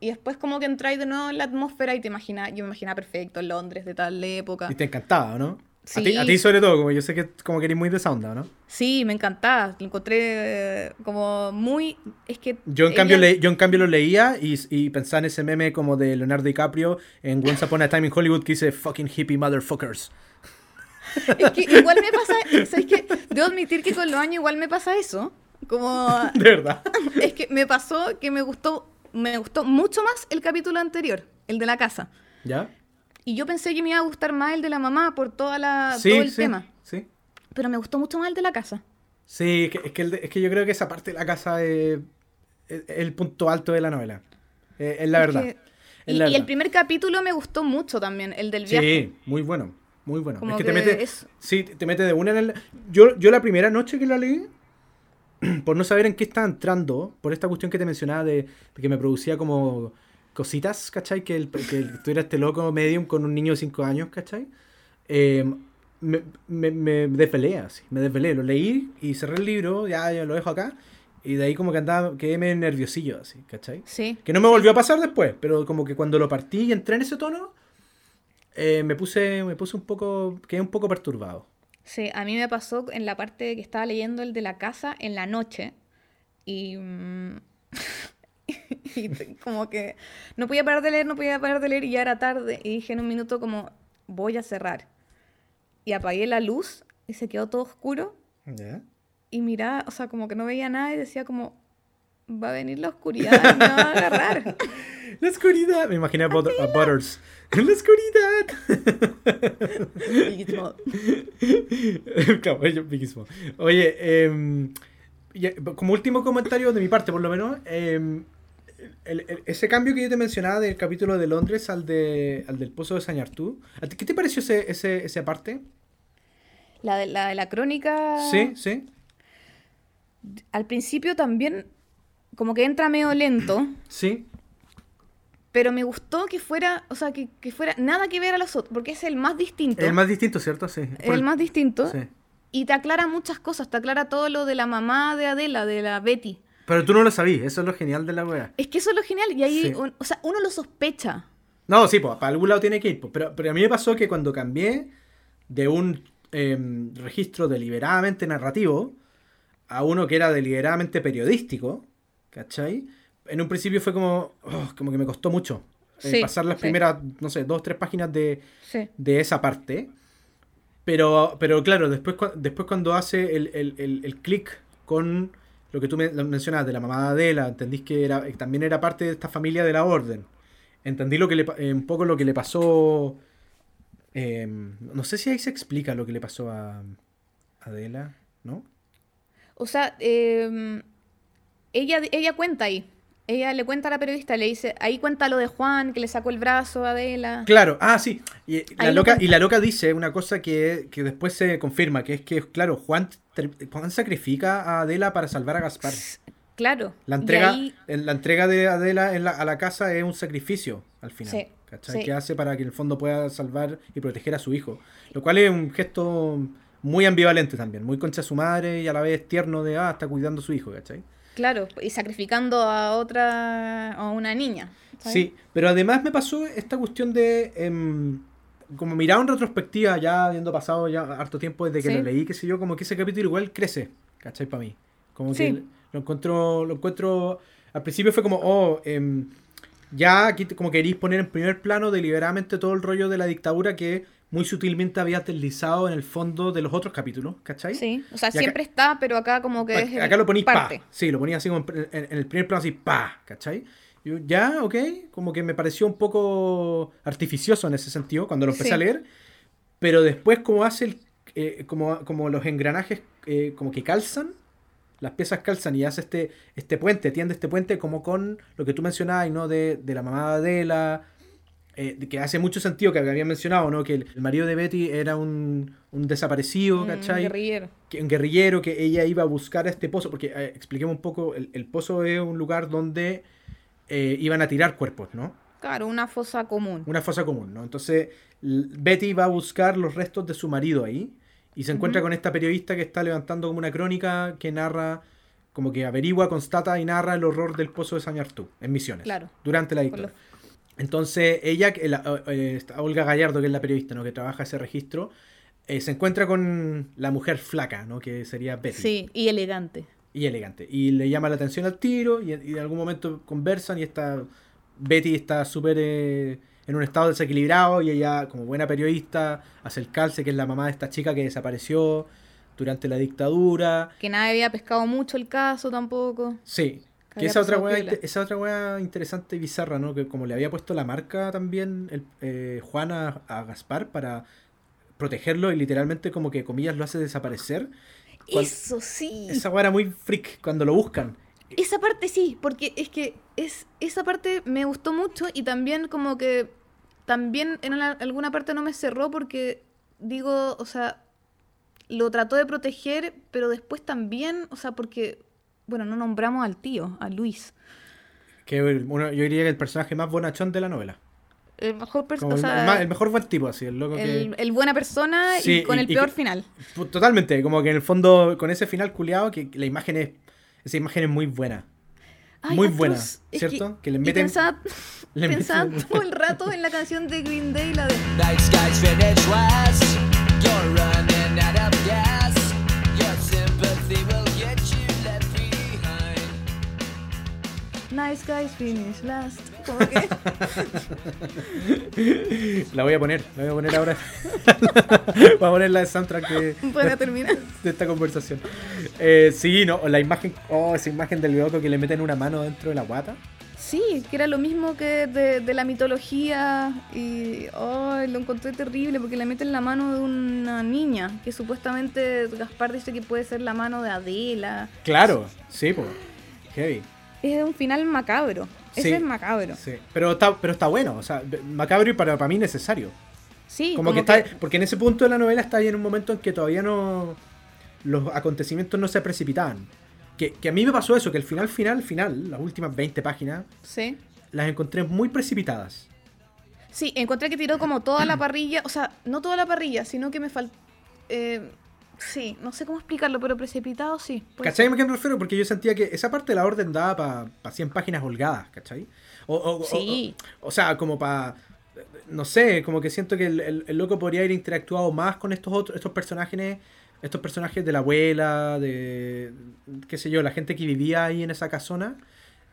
y después como que entráis de nuevo en la atmósfera y te imaginas, yo me imaginaba perfecto Londres de tal época.
Y te encantaba, ¿no? A,
Sí.
ti, a ti sobre todo, como yo sé que como que eres muy de onda, ¿no?
Sí, me encantaba, lo encontré eh, como muy... Es que
Yo en, cambio, le- yo en cambio lo leía y, y pensaba en ese meme como de Leonardo DiCaprio en Once Upon a Time in Hollywood que dice fucking hippie motherfuckers.
Es que igual me pasa, ¿sabes qué? Debo admitir que con los años igual me pasa eso. Como
De verdad.
es que me pasó que me gustó me gustó mucho más el capítulo anterior, el de la casa.
¿Ya?
Y yo pensé que me iba a gustar más el de la mamá por toda la,
Sí,
todo el
sí,
tema.
sí.
Pero me gustó mucho más el de la casa.
Sí, que- es que, el de- es que yo creo que esa parte de la casa es, es- es el punto alto de la novela. Eh, es la
Es
verdad.
que-
Es
y,
la
y el primer capítulo me gustó mucho también, el del viaje.
Sí, muy bueno. Muy bueno.
Como
es que, te
que
mete.
es-
Sí, te mete de una en el. Yo, yo la primera noche que la leí, por no saber en qué estaba entrando, por esta cuestión que te mencionaba de, de que me producía como cositas, ¿cachai? Que, el, que el- tuviera este loco medium con un niño de 5 años, ¿cachai? Eh, me, me, me desvelé así, me desvelé, lo leí y cerré el libro, ya, ya lo dejo acá, y de ahí como que andaba, quedé medio nerviosillo así, ¿cachai?
Sí.
Que no me volvió a pasar después, pero como que cuando lo partí y entré en ese tono, eh, me puse me puse un poco, quedé un poco perturbado.
Sí, a mí me pasó en la parte que estaba leyendo el de la casa en la noche y, mm, y como que no podía parar de leer, no podía parar de leer y ya era tarde y dije en un minuto como voy a cerrar y apagué la luz y se quedó todo oscuro
¿Ya?
y miraba, o sea, como que no veía nada y decía como va a venir la oscuridad y me va a agarrar.
La oscuridad. Me imaginé a, Butter- Butters. La oscuridad. Piquísimo. Oye, em, como último comentario de mi parte, por lo menos, em, el- el- ese cambio que yo te mencionaba del capítulo de Londres al, de, al del Pozo de Sañartú, ¿a ti- ¿qué te pareció ese, ese, esa parte?
la de la, de la crónica
Sí, sí.
al principio también como que entra medio lento.
Sí,
Pero me gustó que fuera, o sea, que, que fuera nada que ver a los otros, porque es el más distinto.
el más distinto, ¿cierto? Sí.
El más distinto.
Sí.
Y te aclara muchas cosas, te aclara todo lo de la mamá de Adela, de la Betty.
Pero tú no lo sabías, eso es lo genial de la wea.
Es que eso es lo genial, y ahí,
Sí.
un- o sea, uno lo sospecha.
No, sí, pues, para algún lado tiene que ir. pues, pero, pero a mí me pasó que cuando cambié de un em, registro deliberadamente narrativo a uno que era deliberadamente periodístico, ¿cachai? En un principio fue como, oh, como que me costó mucho eh,
Sí,
pasar las
sí.
primeras, no sé, dos, tres páginas de,
Sí.
de esa parte. Pero, pero claro, después, después cuando hace el, el, el, el clic con lo que tú mencionabas de la mamá de Adela, entendís que era, que también era parte de esta familia de la orden. Entendí lo que le, eh, un poco lo que le pasó. eh, no sé si ahí se explica lo que le pasó a Adela, ¿no?
O sea, eh, ella, ella cuenta ahí. Ella le cuenta a la periodista, le dice, ahí cuenta lo de Juan, que le sacó el brazo a Adela.
Claro, ah, sí. Y la,
Ahí lo
loca, y la loca dice una cosa que, que después se confirma, que es que, claro, Juan, Juan sacrifica a Adela para salvar a Gaspar.
Claro.
La entrega,
ahí-
la entrega de Adela en la- a la casa es un sacrificio al final.
Sí,
¿cachai?
sí.
Que hace para que en el fondo pueda salvar y proteger a su hijo. Lo cual es un gesto muy ambivalente también, muy concha a su madre y a la vez tierno de, ah, está cuidando a su hijo, ¿cachai?
Claro, y sacrificando a otra, a una niña. ¿sabes?
Sí, pero además me pasó esta cuestión de, em, como mirado en retrospectiva, ya habiendo pasado ya harto tiempo desde que
Sí.
lo leí, qué sé yo, como que ese capítulo igual crece, ¿cachai? Para mí. Como que
Sí.
lo encuentro, lo encuentro, al principio fue como, oh, em, ya aquí como queréis poner en primer plano deliberadamente todo el rollo de la dictadura que muy sutilmente había deslizado en el fondo de los otros capítulos, ¿cachai?
Sí, o sea,
acá-
siempre está, pero acá como que es
Acá lo ponís
parte.
pa. Sí, lo ponía así como en, en- en el primer plano así pa, ¿cachai? Yo, ya, ok, como que me pareció un poco artificioso en ese sentido cuando lo empecé
Sí.
a leer, pero después como hace el, eh, como, como los engranajes eh, como que calzan, las piezas calzan y hace este, este puente, tiende este puente como con lo que tú mencionabas, ¿no? De, de la mamá de Adela, eh, que hace mucho sentido que había mencionado, ¿no? Que el, el marido de Betty era un, un desaparecido,
Mm,
¿cachai?
guerrillero.
que un guerrillero que ella iba a buscar a este pozo, porque eh, expliquemos un poco, el, el pozo es un lugar donde eh, iban a tirar cuerpos, ¿no?
Claro, una fosa común.
Una fosa común, ¿no? Entonces Betty va a buscar los restos de su marido ahí y se encuentra con esta periodista que está levantando como una crónica que narra, como que averigua, constata y narra el horror del pozo de Sañartú en Misiones,
Claro.
durante la dictadura. Entonces, ella, la- eh, Olga Gallardo, que es la periodista, ¿no? Que trabaja ese registro, eh, se encuentra con la mujer flaca, ¿no? Que sería Betty.
Sí, y elegante.
Y elegante. Y le llama la atención al tiro y, y en algún momento conversan y está Betty está súper eh, en un estado desequilibrado y ella, como buena periodista, hace el calce, que es la mamá de esta chica que desapareció durante la dictadura.
Que nadie había pescado mucho el caso tampoco.
Sí.
Que
esa otra, inte- esa otra interesante y bizarra, ¿no? Que como le había puesto la marca también el, eh, Juan a, a Gaspar para protegerlo y literalmente como que comillas lo hace desaparecer.
Eso sí.
Esa weá era muy freak cuando lo buscan.
Esa parte sí, porque es que es esa parte me gustó mucho y también como que también en una- alguna parte no me cerró porque digo, o sea, lo trató de proteger, pero después también, o sea, porque bueno, no nombramos al tío, a Luis.
Que el- uno- yo diría que el personaje más bonachón de la novela.
El mejor o
el,
sea,
el más- el mejor buen tipo, así, el loco
el,
que.
el buena persona
Sí,
y con
y-
el
y
peor
que-
final.
Totalmente, como que en el fondo, con ese final culiado, que la imagen es. Esa imagen es muy buena.
Ay,
muy buena,
Es
¿cierto? Que le
y
meten-
pensaba,
le meten-
pensaba todo el rato en la canción de Green Day, la de Nice Guys Finish Last. Como que
La voy a poner, la voy a poner ahora. voy a poner la de soundtrack de,
para terminar.
de esta conversación. Eh, sí, no, la imagen. Oh, esa imagen del loco que le meten una mano dentro de la guata.
Sí, que era lo mismo que de, de la mitología y ay, lo encontré terrible porque le meten la mano de una niña que supuestamente Gaspar dice que puede ser la mano de Adela.
Claro, sí, pues. Heavy.
Es un final macabro. Ese
Sí.
es macabro.
Sí. Pero está, pero está bueno, o sea, macabro y para, para mí necesario.
Sí,
Como, que está, porque en ese punto de la novela está ahí en un momento en que todavía no los acontecimientos no se precipitaban. Que, que a mí me pasó eso, que el final, final, final, las últimas 20 páginas,
Sí.
las encontré muy precipitadas.
Sí, encontré que tiró como toda la parrilla, o sea, no toda la parrilla, sino que me faltó... sí, no sé cómo explicarlo, pero precipitado sí.
¿Cachai a qué me refiero? Porque yo sentía que esa parte de la orden daba para 100 páginas holgadas, ¿cachai? O, o- o-
Sí.
o- o sea, como para no sé, como que siento que el, el- el loco podría haber interactuado más con estos otros, estos personajes, estos personajes de la abuela, de qué sé yo, la gente que vivía ahí en esa casona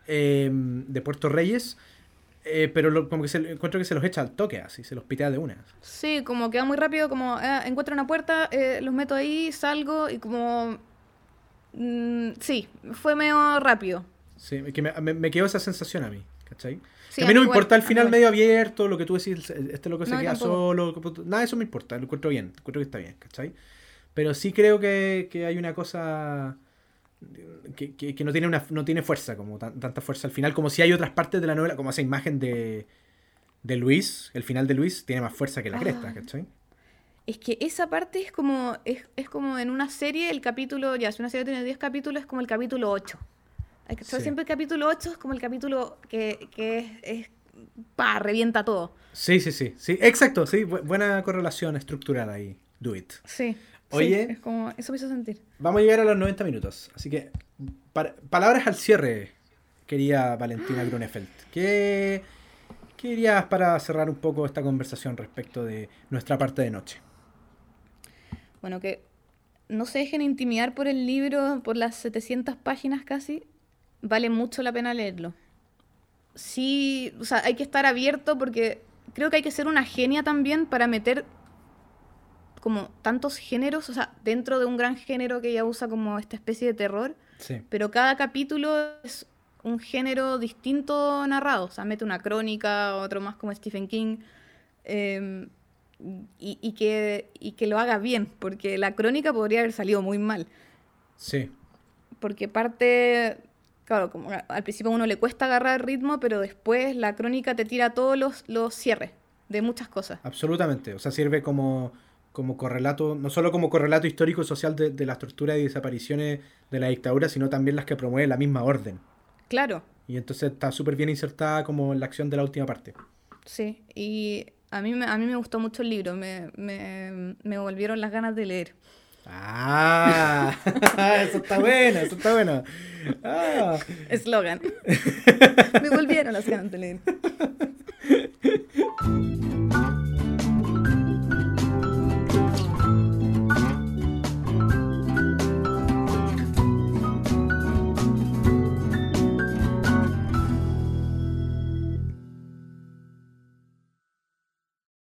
eh, de Puerto Reyes. Eh, pero lo- como que se, encuentro que se los echa al toque así, se los pitea de una.
Sí, como queda muy rápido, como ah, encuentro una puerta, eh, los meto ahí, salgo y como... mm, sí, fue medio rápido.
Sí, que me, me, me quedó esa sensación a mí, ¿cachai?
Sí,
Que a mí no me
igual,
importa el final medio abierto, lo que tú decís, este loco se
No,
queda
tampoco.
solo, que nada de eso me importa, lo encuentro bien, encuentro que está bien, ¿cachai? Pero sí creo que, que hay una cosa que, que- que no tiene una no tiene fuerza, como tan- tanta fuerza al final, como si hay otras partes de la novela, como esa imagen de, de Luis, el final de Luis tiene más fuerza que la
Ah.
cresta, ¿cachai?
Es que esa parte es como, es, es como en una serie, el capítulo, ya, si una serie tiene 10 capítulos, es como el capítulo 8. Hay que-
Sí.
Siempre el capítulo 8 es como el capítulo que, que es, es, pa, revienta todo.
Sí, sí, sí, sí, exacto, sí, bu- buena correlación estructural ahí, do it.
Sí.
Oye.
sí, es como, eso me hizo sentir.
Vamos a llegar a los 90 minutos. Así que, para- palabras al cierre, quería Valentina Grunefeld. ¿Qué, ¿Qué dirías para cerrar un poco esta conversación respecto de nuestra parte de noche?
Bueno, que no se dejen intimidar por el libro, por las 700 páginas casi. Vale mucho la pena leerlo. Sí, o sea, hay que estar abierto porque creo que hay que ser una genia también para meter como tantos géneros, o sea, dentro de un gran género que ella usa como esta especie de terror,
Sí.
pero cada capítulo es un género distinto narrado, o sea, mete una crónica, otro más como Stephen King, eh, y, y que, y que lo haga bien, porque la crónica podría haber salido muy mal,
Sí.
porque parte, claro, como al principio a uno le cuesta agarrar ritmo, pero después la crónica te tira todos los, los cierres de muchas cosas.
Absolutamente. O sea, sirve como, como correlato, no solo como correlato histórico y social de, de las torturas y desapariciones de la dictadura, sino también las que promueve la misma orden.
Claro,
Y entonces está súper bien insertada como en la acción de la última parte.
sí, y a mí, me- a mí me gustó mucho el libro, me, me, me volvieron las ganas de leer.
Ah, eso está bueno, eso está bueno. Ah.
Eslogan. Me volvieron las ganas de leer.